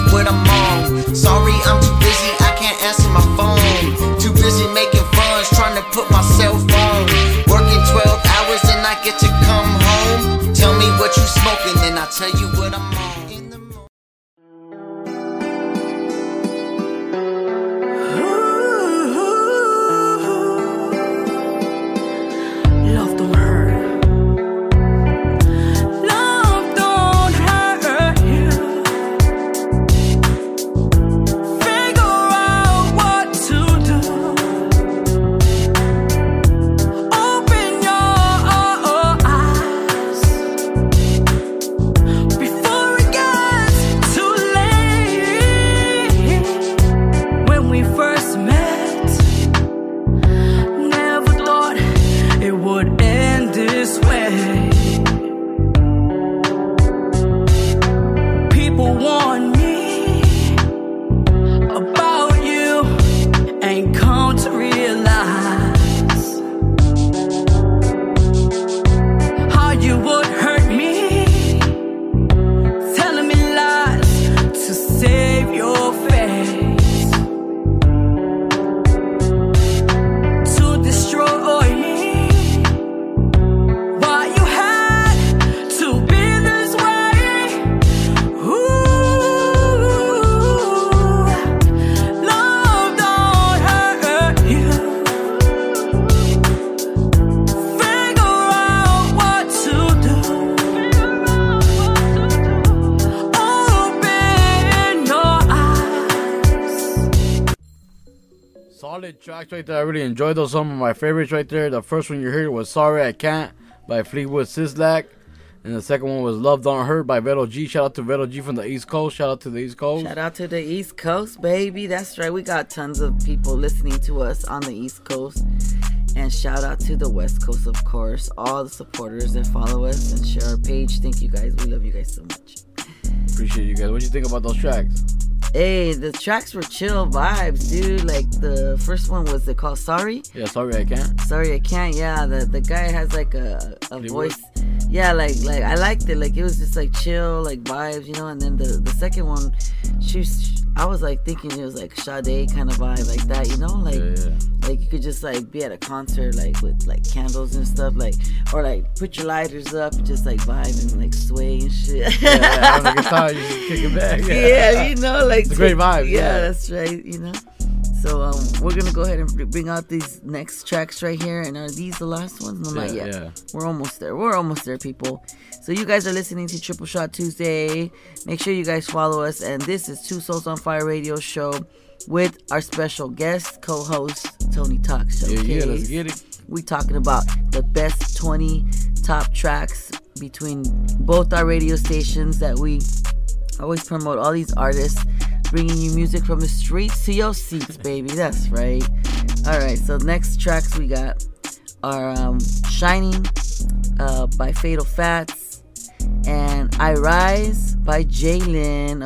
Speaker 4: tracks right there. I really enjoyed those. Some of my favorites right there. The first one you heard was "Sorry I Can't" by Fleetwood Sislak, and the second one was "Love Don't Hurt" by Vero G. Shout out to Vero G from the East Coast. Shout out to the East Coast.
Speaker 3: Shout out to the East Coast, baby. That's right. We got tons of people listening to us on the East Coast. And shout out to the West Coast, of course. All the supporters that follow us and share our page. Thank you guys. We love you guys so much.
Speaker 4: Appreciate you guys. What do you think about those tracks?
Speaker 3: Hey, the tracks were chill vibes, dude. Like the first one was it called Sorry?
Speaker 4: Yeah, sorry I can't.
Speaker 3: Sorry I can't. Yeah, the the guy has like a a voice. Yeah, like like I liked it. Like it was just like chill, like vibes, you know. And then the the second one, she was, I was like thinking it was like Sade kind of vibe, like that, you know, like like you could just like be at a concert like with like candles and stuff, like or like put your lighters up and just like vibe and like sway and shit.
Speaker 4: Yeah, yeah, a good time, you just kick it back. [laughs]
Speaker 3: Yeah, [laughs] you know, like
Speaker 4: It's a great vibe,
Speaker 3: Yeah,
Speaker 4: yeah.
Speaker 3: that's right. You know. So um, we're gonna go ahead and bring out these next tracks right here. And are these the last ones? No, not
Speaker 4: Yeah,
Speaker 3: yet.
Speaker 4: yeah.
Speaker 3: We're almost there. We're almost there, people. So you guys are listening to Triple Shot Tuesday. Make sure you guys follow us. And this is Two Souls on Fire Radio Show with our special guest co-host Tony Talk Show.
Speaker 4: Yeah, yeah, let's get it.
Speaker 3: We talking about the best 20 top tracks between both our radio stations that we always promote all these artists bringing you music from the streets to your seats baby. That's right. All right so next tracks we got are um, shining uh, by fatal fats and i rise by jalen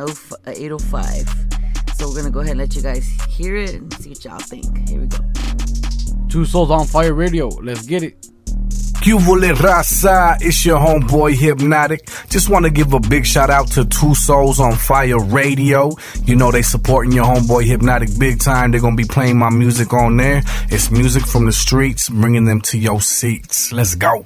Speaker 3: 805 so we're gonna go ahead and let you guys hear it and see what y'all think. Here we go.
Speaker 4: Two Souls on Fire Radio. Let's get it.
Speaker 27: Cubole Raza, it's your homeboy Hypnotic. Just want to give a big shout out to Two Souls on Fire Radio. You know they supporting your homeboy Hypnotic big time. They're gonna be playing my music on there. It's music from the streets, bringing them to your seats. Let's go.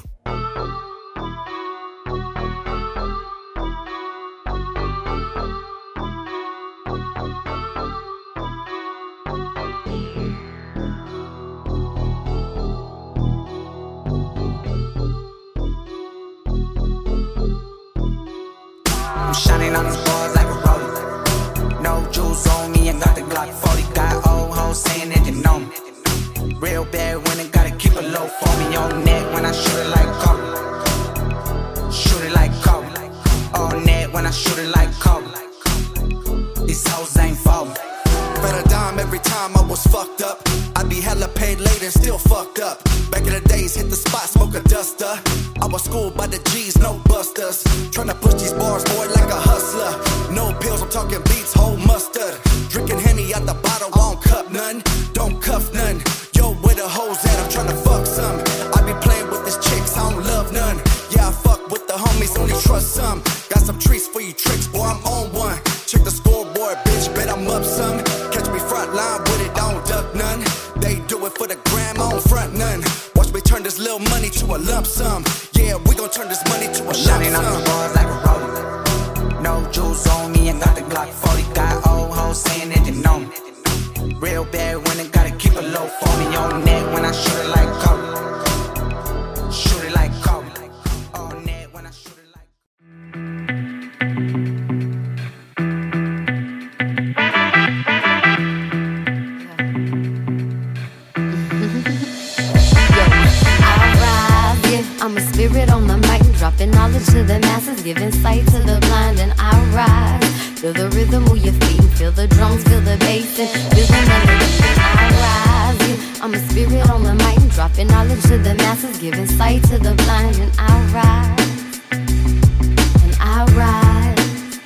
Speaker 28: Knowledge to the masses, giving sight to the blind, and I rise. Feel the rhythm move your feet, feel the drums, feel the bass, and feel the melody. I rise, I'm a spirit on the mic, dropping knowledge to the masses, giving sight to the blind, and I rise, and I rise,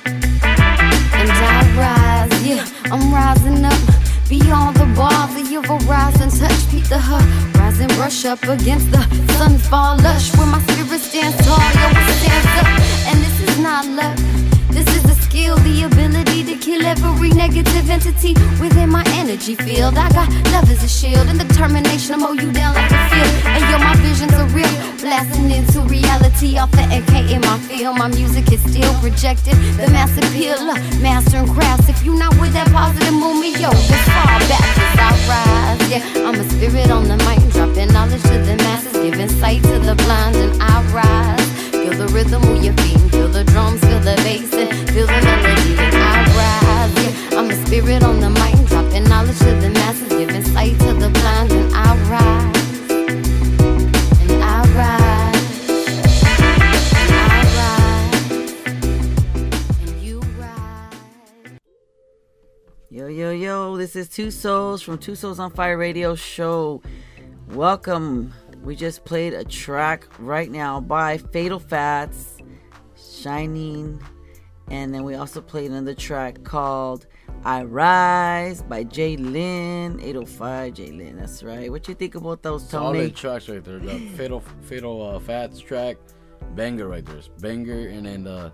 Speaker 28: and I rise, yeah, I'm rising up. Beyond the bother, you will rise and touch Peter the hut. And brush up against the sunfall lush. Where my spirit stands tall, yo, stands up. And is not luck. This is a skill, the ability to kill every negative entity within my energy field. I got love as a shield and determination to mow you down like a field. And yo, my visions are real, blasting into reality, authenticating my feel. My music is still projected, the mass appeal, uh, mastering crafts. If you not with that positive movement, yo, it's far back as I rise. Yeah, I'm a spirit on the mic, dropping knowledge to the masses, giving sight to the blind, and I rise. Feel the rhythm your feet. Feel the drums, feel the bass, and feel the melody. I rise. Yeah, I'm the spirit on the mic, dropping knowledge to the masses, giving sight to the blind. And I rise.
Speaker 3: Yo, yo, yo, this is Two Souls from Two Souls on Fire Radio Show. Welcome we just played a track right now by Fatal Fats, Shining, and then we also played another track called I Rise by Jay Lynn, 805 Jay Lynn. That's right. What you think about those, Tony?
Speaker 4: Solid tracks right there. The fatal, fatal uh, fats track, banger right there. It's banger, and then the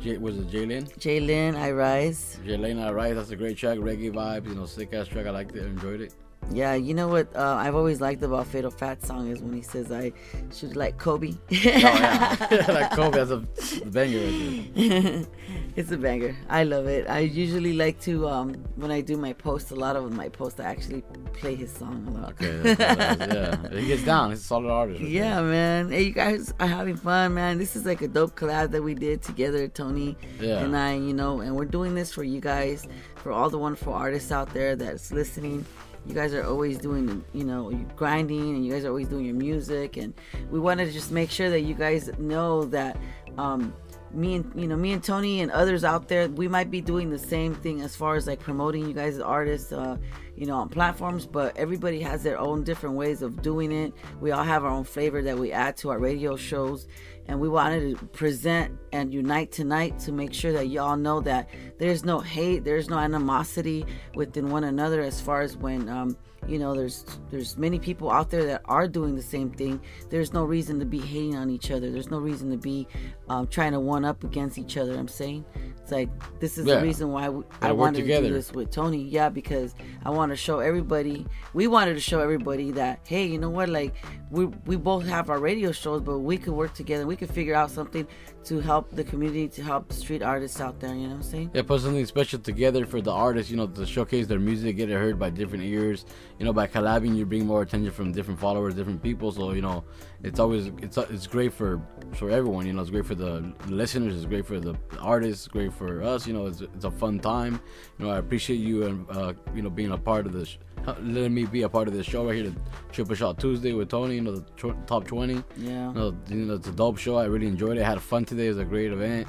Speaker 4: J, was it Jalen?
Speaker 3: Jalen, I Rise.
Speaker 4: Jalen, I Rise. That's a great track. Reggae vibes, you know, sick ass track. I liked it. Enjoyed it.
Speaker 3: Yeah, you know what uh, I've always liked about Fatal Fat song is when he says I should like Kobe.
Speaker 4: oh yeah, [laughs] like Kobe. That's a banger. [laughs]
Speaker 3: It's a banger. I love it. I usually like to um, when I do my posts. A lot of my posts, I actually play his song a lot.
Speaker 4: Okay, yeah, he gets down. He's a solid artist. Right
Speaker 3: yeah, man. Hey, you guys are having fun, man. This is like a dope collab that we did together, Tony
Speaker 4: yeah.
Speaker 3: and I. You know, and we're doing this for you guys, for all the wonderful artists out there that's listening you guys are always doing you know grinding and you guys are always doing your music. And we wanted to just make sure that you guys know that um, me and you know me and tony and others out there we might be doing the same thing as far as like promoting you guys as artists uh, you know on platforms but everybody has their own different ways of doing it. We all have our own flavor that we add to our radio shows and we wanted to present and unite tonight to make sure that y'all know that there's no hate there's no animosity within one another as far as when um, you know there's there's many people out there that are doing the same thing. There's no reason to be hating on each other. There's no reason to be um, trying to one up against each other. I'm saying it's like this is
Speaker 4: Yeah.
Speaker 3: the reason why we, i wanted to
Speaker 4: together.
Speaker 3: do this with tony. Yeah because i want to show everybody we wanted to show everybody that hey you know what like we, we both have our radio shows but we could work together. We could figure out something to help the community to help street artists out there you know what i'm saying
Speaker 4: Yeah, put something special together for the artists, you know, to showcase their music, get it heard by different ears. You know, by collabing, you bring more attention from different followers, different people. So you know, it's always it's it's great for for everyone. You know, it's great for the listeners, it's great for the artists, great for us. You know, it's it's a fun time. You know, I appreciate you and uh, you know being a part of this. Uh, letting me be a part of this show right here, the Triple Shot Tuesday with Tony. You know, the tw- top twenty.
Speaker 3: Yeah.
Speaker 4: You know, you know, it's a dope show. I really enjoyed it. I had fun today. It was a great event.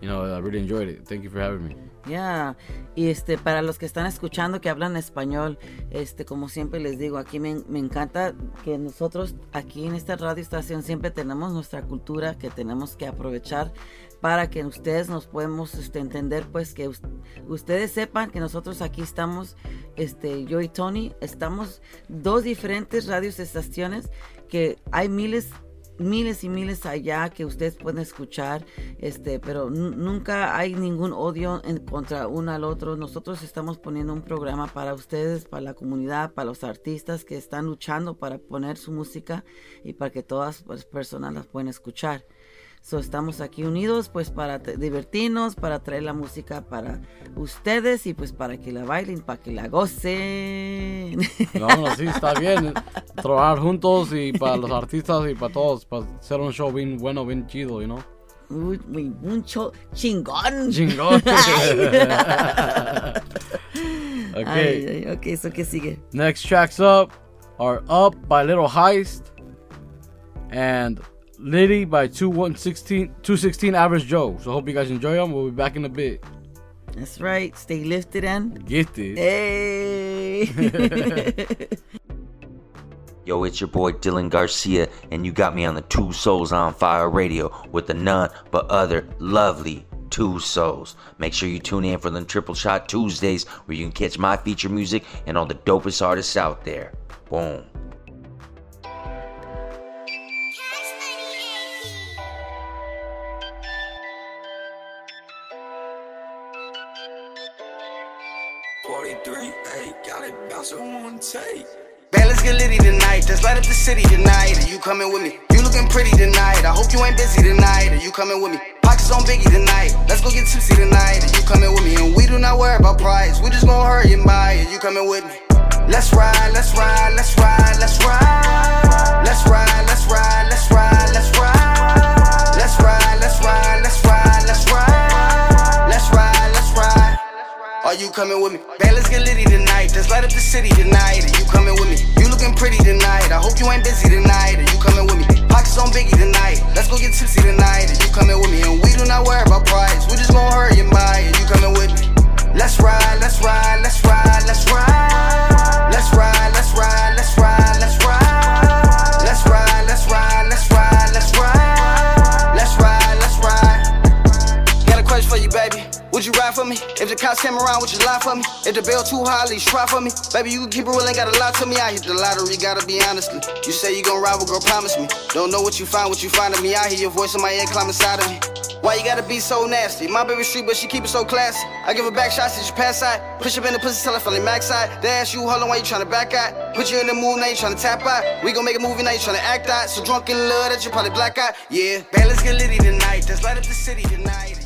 Speaker 4: You know, I really enjoyed it. Thank you for having me.
Speaker 3: Ya, y este, para los que están escuchando que hablan español, este, como siempre les digo, aquí me, me encanta que nosotros aquí en esta radio estación siempre tenemos nuestra cultura que tenemos que aprovechar para que ustedes nos podemos este, entender, pues que us- ustedes sepan que nosotros aquí estamos, este, yo y Tony, estamos dos diferentes radios estaciones que hay miles miles y miles allá que ustedes pueden escuchar, este, pero nu- nunca hay ningún odio en contra uno al otro. Nosotros estamos poniendo un programa para ustedes, para la comunidad, para los artistas que están luchando para poner su música y para que todas las personas las puedan escuchar. So, estamos aquí unidos pues para divertirnos, para traer la música para ustedes y pues para que la bailen, para que la gocen.
Speaker 4: No, no, sí, está bien. Trabajar juntos y para los artistas y para todos, para hacer un show bien bueno, bien chido, you know.
Speaker 3: Uy, uy, un show chingón.
Speaker 4: Chingón. [laughs] [laughs]
Speaker 3: Ay,
Speaker 4: okay.
Speaker 3: ay, ok, so ¿qué sigue?
Speaker 4: Next tracks up are Up by Little Heist and Litty by 216, 216 Average Joe. So hope you guys enjoy them. We'll be back in a bit.
Speaker 3: That's right. Stay lifted and
Speaker 4: Gifted.
Speaker 3: Hey. [laughs]
Speaker 29: Yo, it's your boy Dylan Garcia, and you got me on the Two Souls on Fire radio with the none but other lovely Two Souls. Make sure you tune in for the Triple Shot Tuesdays where you can catch my feature music and all the dopest artists out there. Boom.
Speaker 12: It bouncing one take.
Speaker 30: Man, let's get litty tonight. Just light up the city tonight. Are you coming with me? You looking pretty tonight. I hope you ain't busy tonight. Are you coming with me? Pockets on Biggie tonight. Let's go get tipsy tonight. Are you coming with me? And we do not worry about price. We just gonna hurry and buy. Are you coming with me? Let's ride, let's ride, let's ride, let's ride. Let's ride, let's ride, let's ride, let's ride. Let's ride, let's ride, let's ride, let's ride. Let's ride, let's ride. Are you coming with me? Man, let's get litty tonight. Let's light up the city tonight. Are you coming with me? You looking pretty tonight. I hope you ain't busy tonight. Are you coming with me? Pockets on Biggie tonight. Let's go get tipsy tonight. Are you coming with me? And we do not worry about price. We just gon' hurry and buy. Are you coming with me? Let's ride, let's ride, let's ride, let's ride. Let's ride, let's ride, let's ride, let's ride. Cops came around, would you lie for me? If the bill too high, at least try for me. Baby, you can keep it real, ain't gotta lie to me. I hit the lottery, gotta be honestly. You say you gon' ride, well, girl, promise me. Don't know what you find, what you find in me. I hear your voice in my head, climb inside of me. Why you gotta be so nasty? My baby street, but she keep it so classy. I give her back shots, she pass side. Push up in the pussy I feel like max side. They ask you, hold on, why you tryna back out? Put you in the mood, now you tryna tap out. We gon' make a movie, now you tryna act out. So drunk in love that you probably black out. Yeah, bad, let's get litty tonight. Let's light up the city tonight.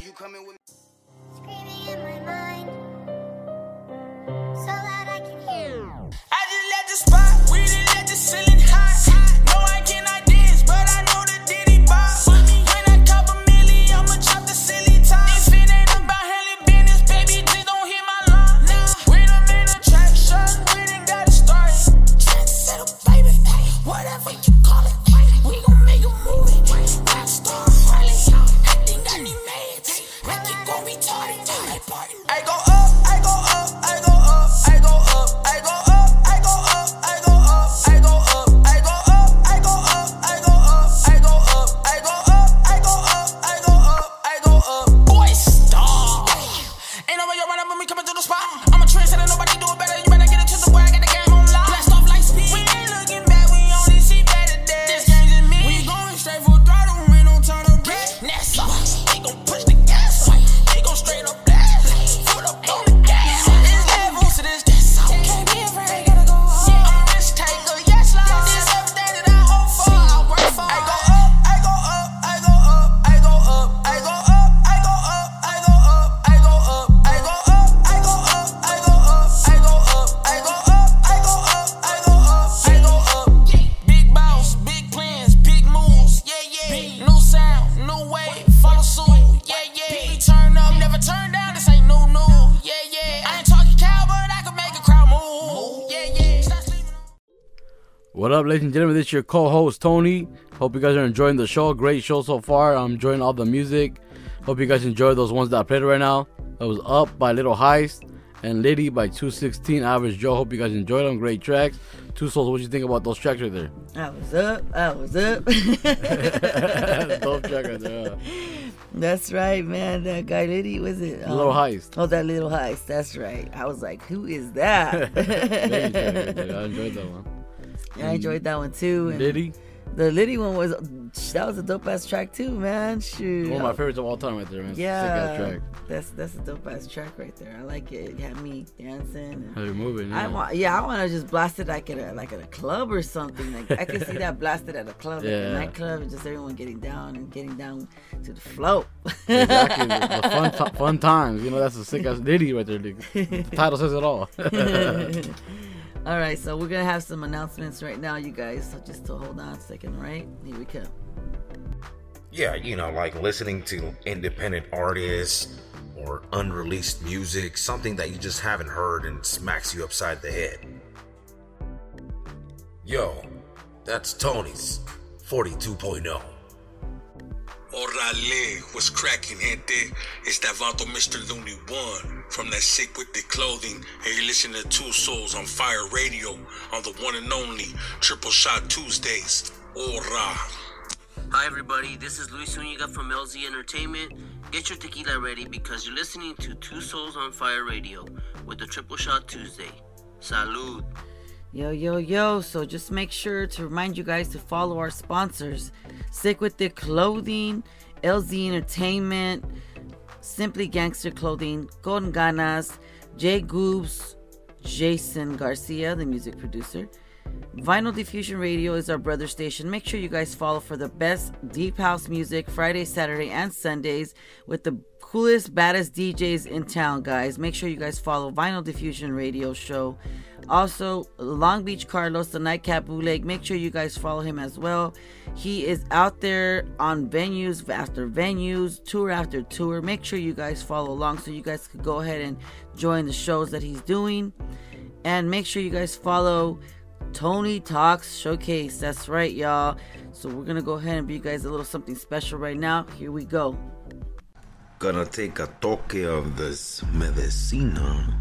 Speaker 4: And gentlemen? This is your co-host Tony. Hope you guys are enjoying the show. Great show so far. I'm enjoying all the music. Hope you guys enjoy those ones that I played right now. That was Up by Little Heist and Litty by 216 Average Joe. Hope you guys enjoyed them. Great tracks. Two Souls, what you think about those tracks right there?
Speaker 3: I was up, I was up. [laughs] [laughs]
Speaker 4: Dope track right there.
Speaker 3: That's right, man. That guy Litty was it? um,
Speaker 4: Little Heist.
Speaker 3: Oh, that little heist. That's right. I was like, who is that?
Speaker 4: Great track right. I enjoyed that one.
Speaker 3: Yeah, I enjoyed mm. that one too. and
Speaker 4: Litty?
Speaker 3: The Litty one was that was a dope ass track too, man. Shoot.
Speaker 4: One of my favorites of all time right there, man.
Speaker 3: Yeah,
Speaker 4: ass track.
Speaker 3: that's that's a dope ass track right there. I like it. It had me dancing.
Speaker 4: How you moving?
Speaker 3: I
Speaker 4: Yeah.
Speaker 3: want, yeah, I want to just blast it like at a like at a club or something. Like I can see [laughs] that blasted at a club, like a nightclub, and just everyone getting down and getting down to the float.
Speaker 4: exactly. [laughs] The, the fun, ti- fun times. You know, that's a sick ass Litty right there. The, the [laughs] title says it all.
Speaker 3: All right, so we're gonna have some announcements right now, you guys. So just to hold on a second, right? Here we come.
Speaker 7: Yeah, you know, like listening to independent artists or unreleased music, something that you just haven't heard and smacks you upside the head. Yo, that's Tony's 42.0.
Speaker 31: Orale, what's cracking, gente? It's that Vato Mr. Looney One from that Sick with the Clothing. And you're listening to Two Souls on Fire Radio on the one and only Triple Shot Tuesdays. Ora.
Speaker 8: Hi, everybody. This is Luis Zuniga from LZ Entertainment. Get your tequila ready because you're listening to Two Souls on Fire Radio with the Triple Shot Tuesday. Salud.
Speaker 3: Yo, yo, yo. So just make sure to remind you guys to follow our sponsors Sick with the Clothing, LZ Entertainment, Simply Gangster Clothing, Golden Ganas, Jay Goobs, Jason Garcia, the music producer. Vinyl Diffusion Radio is our brother station. Make sure you guys follow for the best deep house music Friday, Saturday, and Sundays with the coolest, baddest DJs in town, guys. Make sure you guys follow Vinyl Diffusion Radio Show. Also, Long Beach Carlos, the Nightcap Bootleg. Make sure you guys follow him as well. He is out there on venues after venues, tour after tour. Make sure you guys follow along so you guys could go ahead and join the shows that he's doing. And make sure you guys follow Tony Talks Showcase. That's right, y'all. So we're gonna go ahead and be you guys a little something special right now. Here we go.
Speaker 7: Gonna take a toque of this medicina.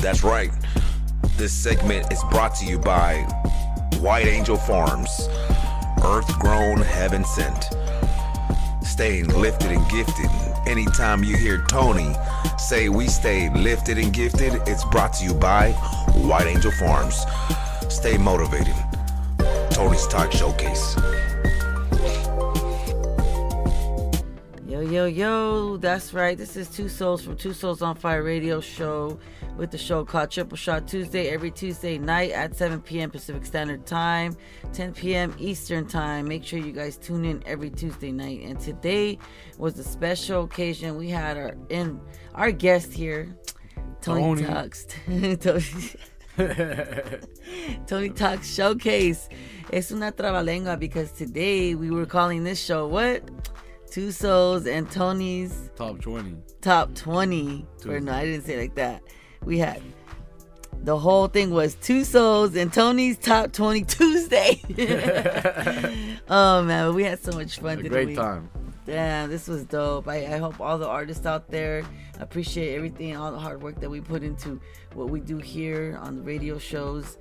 Speaker 32: That's right. This segment is brought to you by
Speaker 7: White Angel Farms. Earth grown, heaven sent. Staying lifted and gifted. Anytime you hear Tony say we stay lifted and gifted, it's brought to you by White Angel Farms. Stay motivated. Tony's Talk Showcase.
Speaker 3: Yo, yo, that's right. This is Two Souls from Two Souls on Fire radio show with the show called Triple Shot Tuesday every Tuesday night at 7 p.m. Pacific Standard Time, 10 p.m. Eastern Time. Make sure you guys tune in every Tuesday night. And today was a special occasion. We had our in our guest here, Tony,
Speaker 4: Tony. [laughs]
Speaker 3: Tony, [laughs] Tony Talks Showcase. Es una trabalengua because today we were calling this show what? Two Souls and Tony's
Speaker 4: Top 20.
Speaker 3: top 20. Or no, I didn't say it like that. We had the whole thing was two souls and Tony's top 20 Tuesday. [laughs] oh man, we had so much fun.
Speaker 4: A great
Speaker 3: we?
Speaker 4: time.
Speaker 3: Damn, this was dope. I, I hope all the artists out there appreciate everything, all the hard work that we put into what we do here on the radio shows.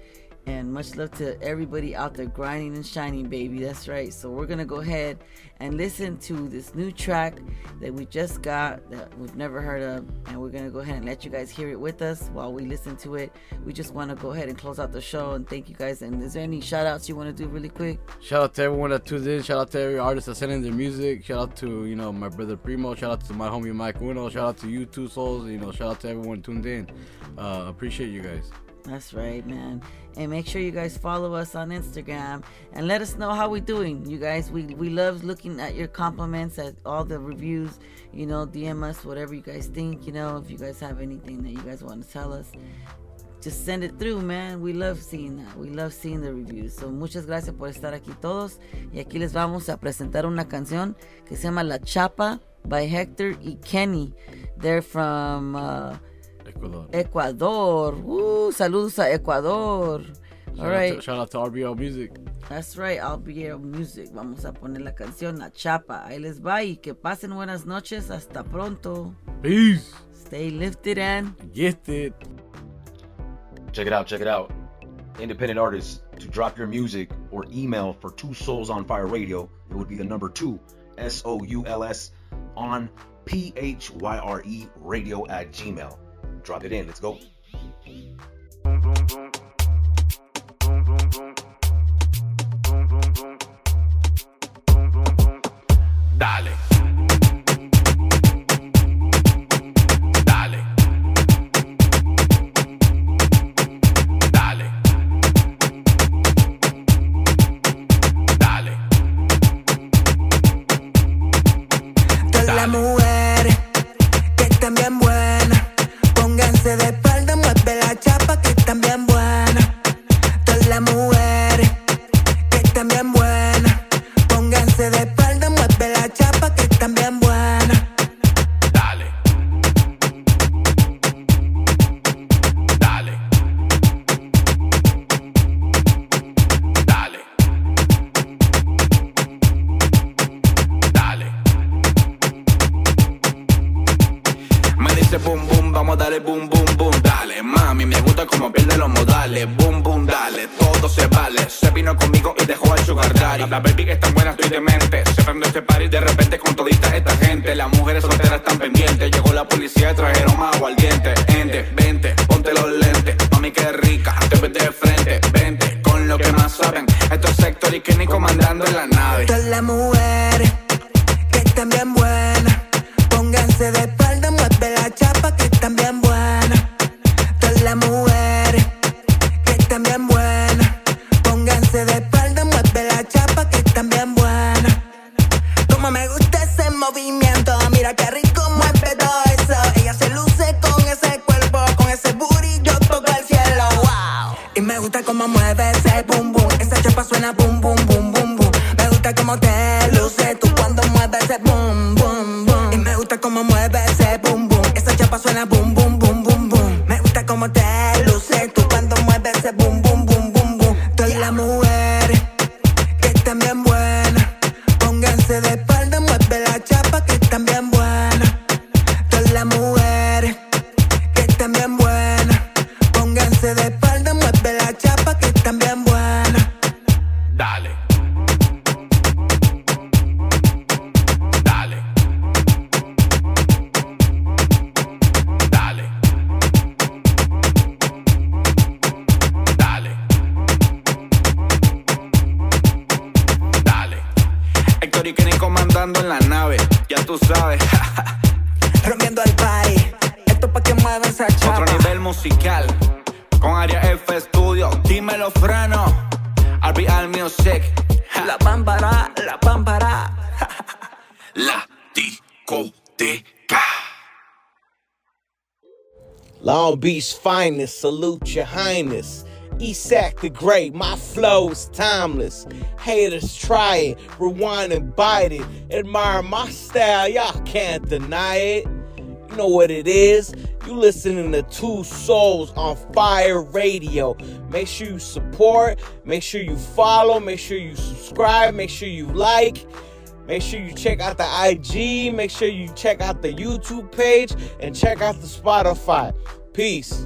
Speaker 3: And much love to everybody out there grinding and shining, baby. That's right. So we're gonna go ahead and listen to this new track that we just got that we've never heard of, and we're gonna go ahead and let you guys hear it with us while we listen to it. We just want to go ahead and close out the show and thank you guys. And is there any shout outs you want to do really quick?
Speaker 4: Shout out to everyone that tunes in. Shout out to every artist that sent in their music. Shout out to, you know, my brother Primo. Shout out to my homie Mic Uno. Shout out to you, Two Souls. You know, shout out to everyone tuned in. Uh, appreciate you guys.
Speaker 3: That's right, man. And make sure you guys follow us on Instagram and let us know how we're doing. You guys, we, we love looking at your compliments, at all the reviews. You know, DM us whatever you guys think. You know, if you guys have anything that you guys want to tell us, just send it through, man. We love seeing that. We love seeing the reviews. So muchas gracias por estar aquí todos. Y aquí les vamos a presentar una canción que se llama La Chapa by Hector y Kenny. They're from uh,
Speaker 4: Ecuador.
Speaker 3: Ecuador. Woo, saludos a Ecuador.
Speaker 4: Shout,
Speaker 3: All
Speaker 4: out to, shout out to RBL Music.
Speaker 3: That's right, RBL Music. Vamos a poner la canción La Chapa. Ahí les va y que pasen buenas noches. Hasta pronto.
Speaker 4: Peace.
Speaker 3: Stay lifted and
Speaker 4: gifted.
Speaker 33: Check it out, check it out. Independent artists, to drop your music or email for Two Souls on Fire Radio, it would be the number two, S O U L S, on P H Y R E radio at Gmail. Drop it in, let's go.
Speaker 10: Dale.
Speaker 27: Pónganse de espalda, mueve la chapa
Speaker 34: Beach finest, salute your highness. Esac the Great, my flow is timeless. Haters try it, rewind and bite it. Admire my style, y'all can't deny it. You know what it is. You listening to Two Souls on Fire Radio. Make sure you support, make sure you follow, make sure you subscribe, make sure you like. Make sure you check out the IG, make sure you check out the YouTube page, and check out the Spotify. Peace.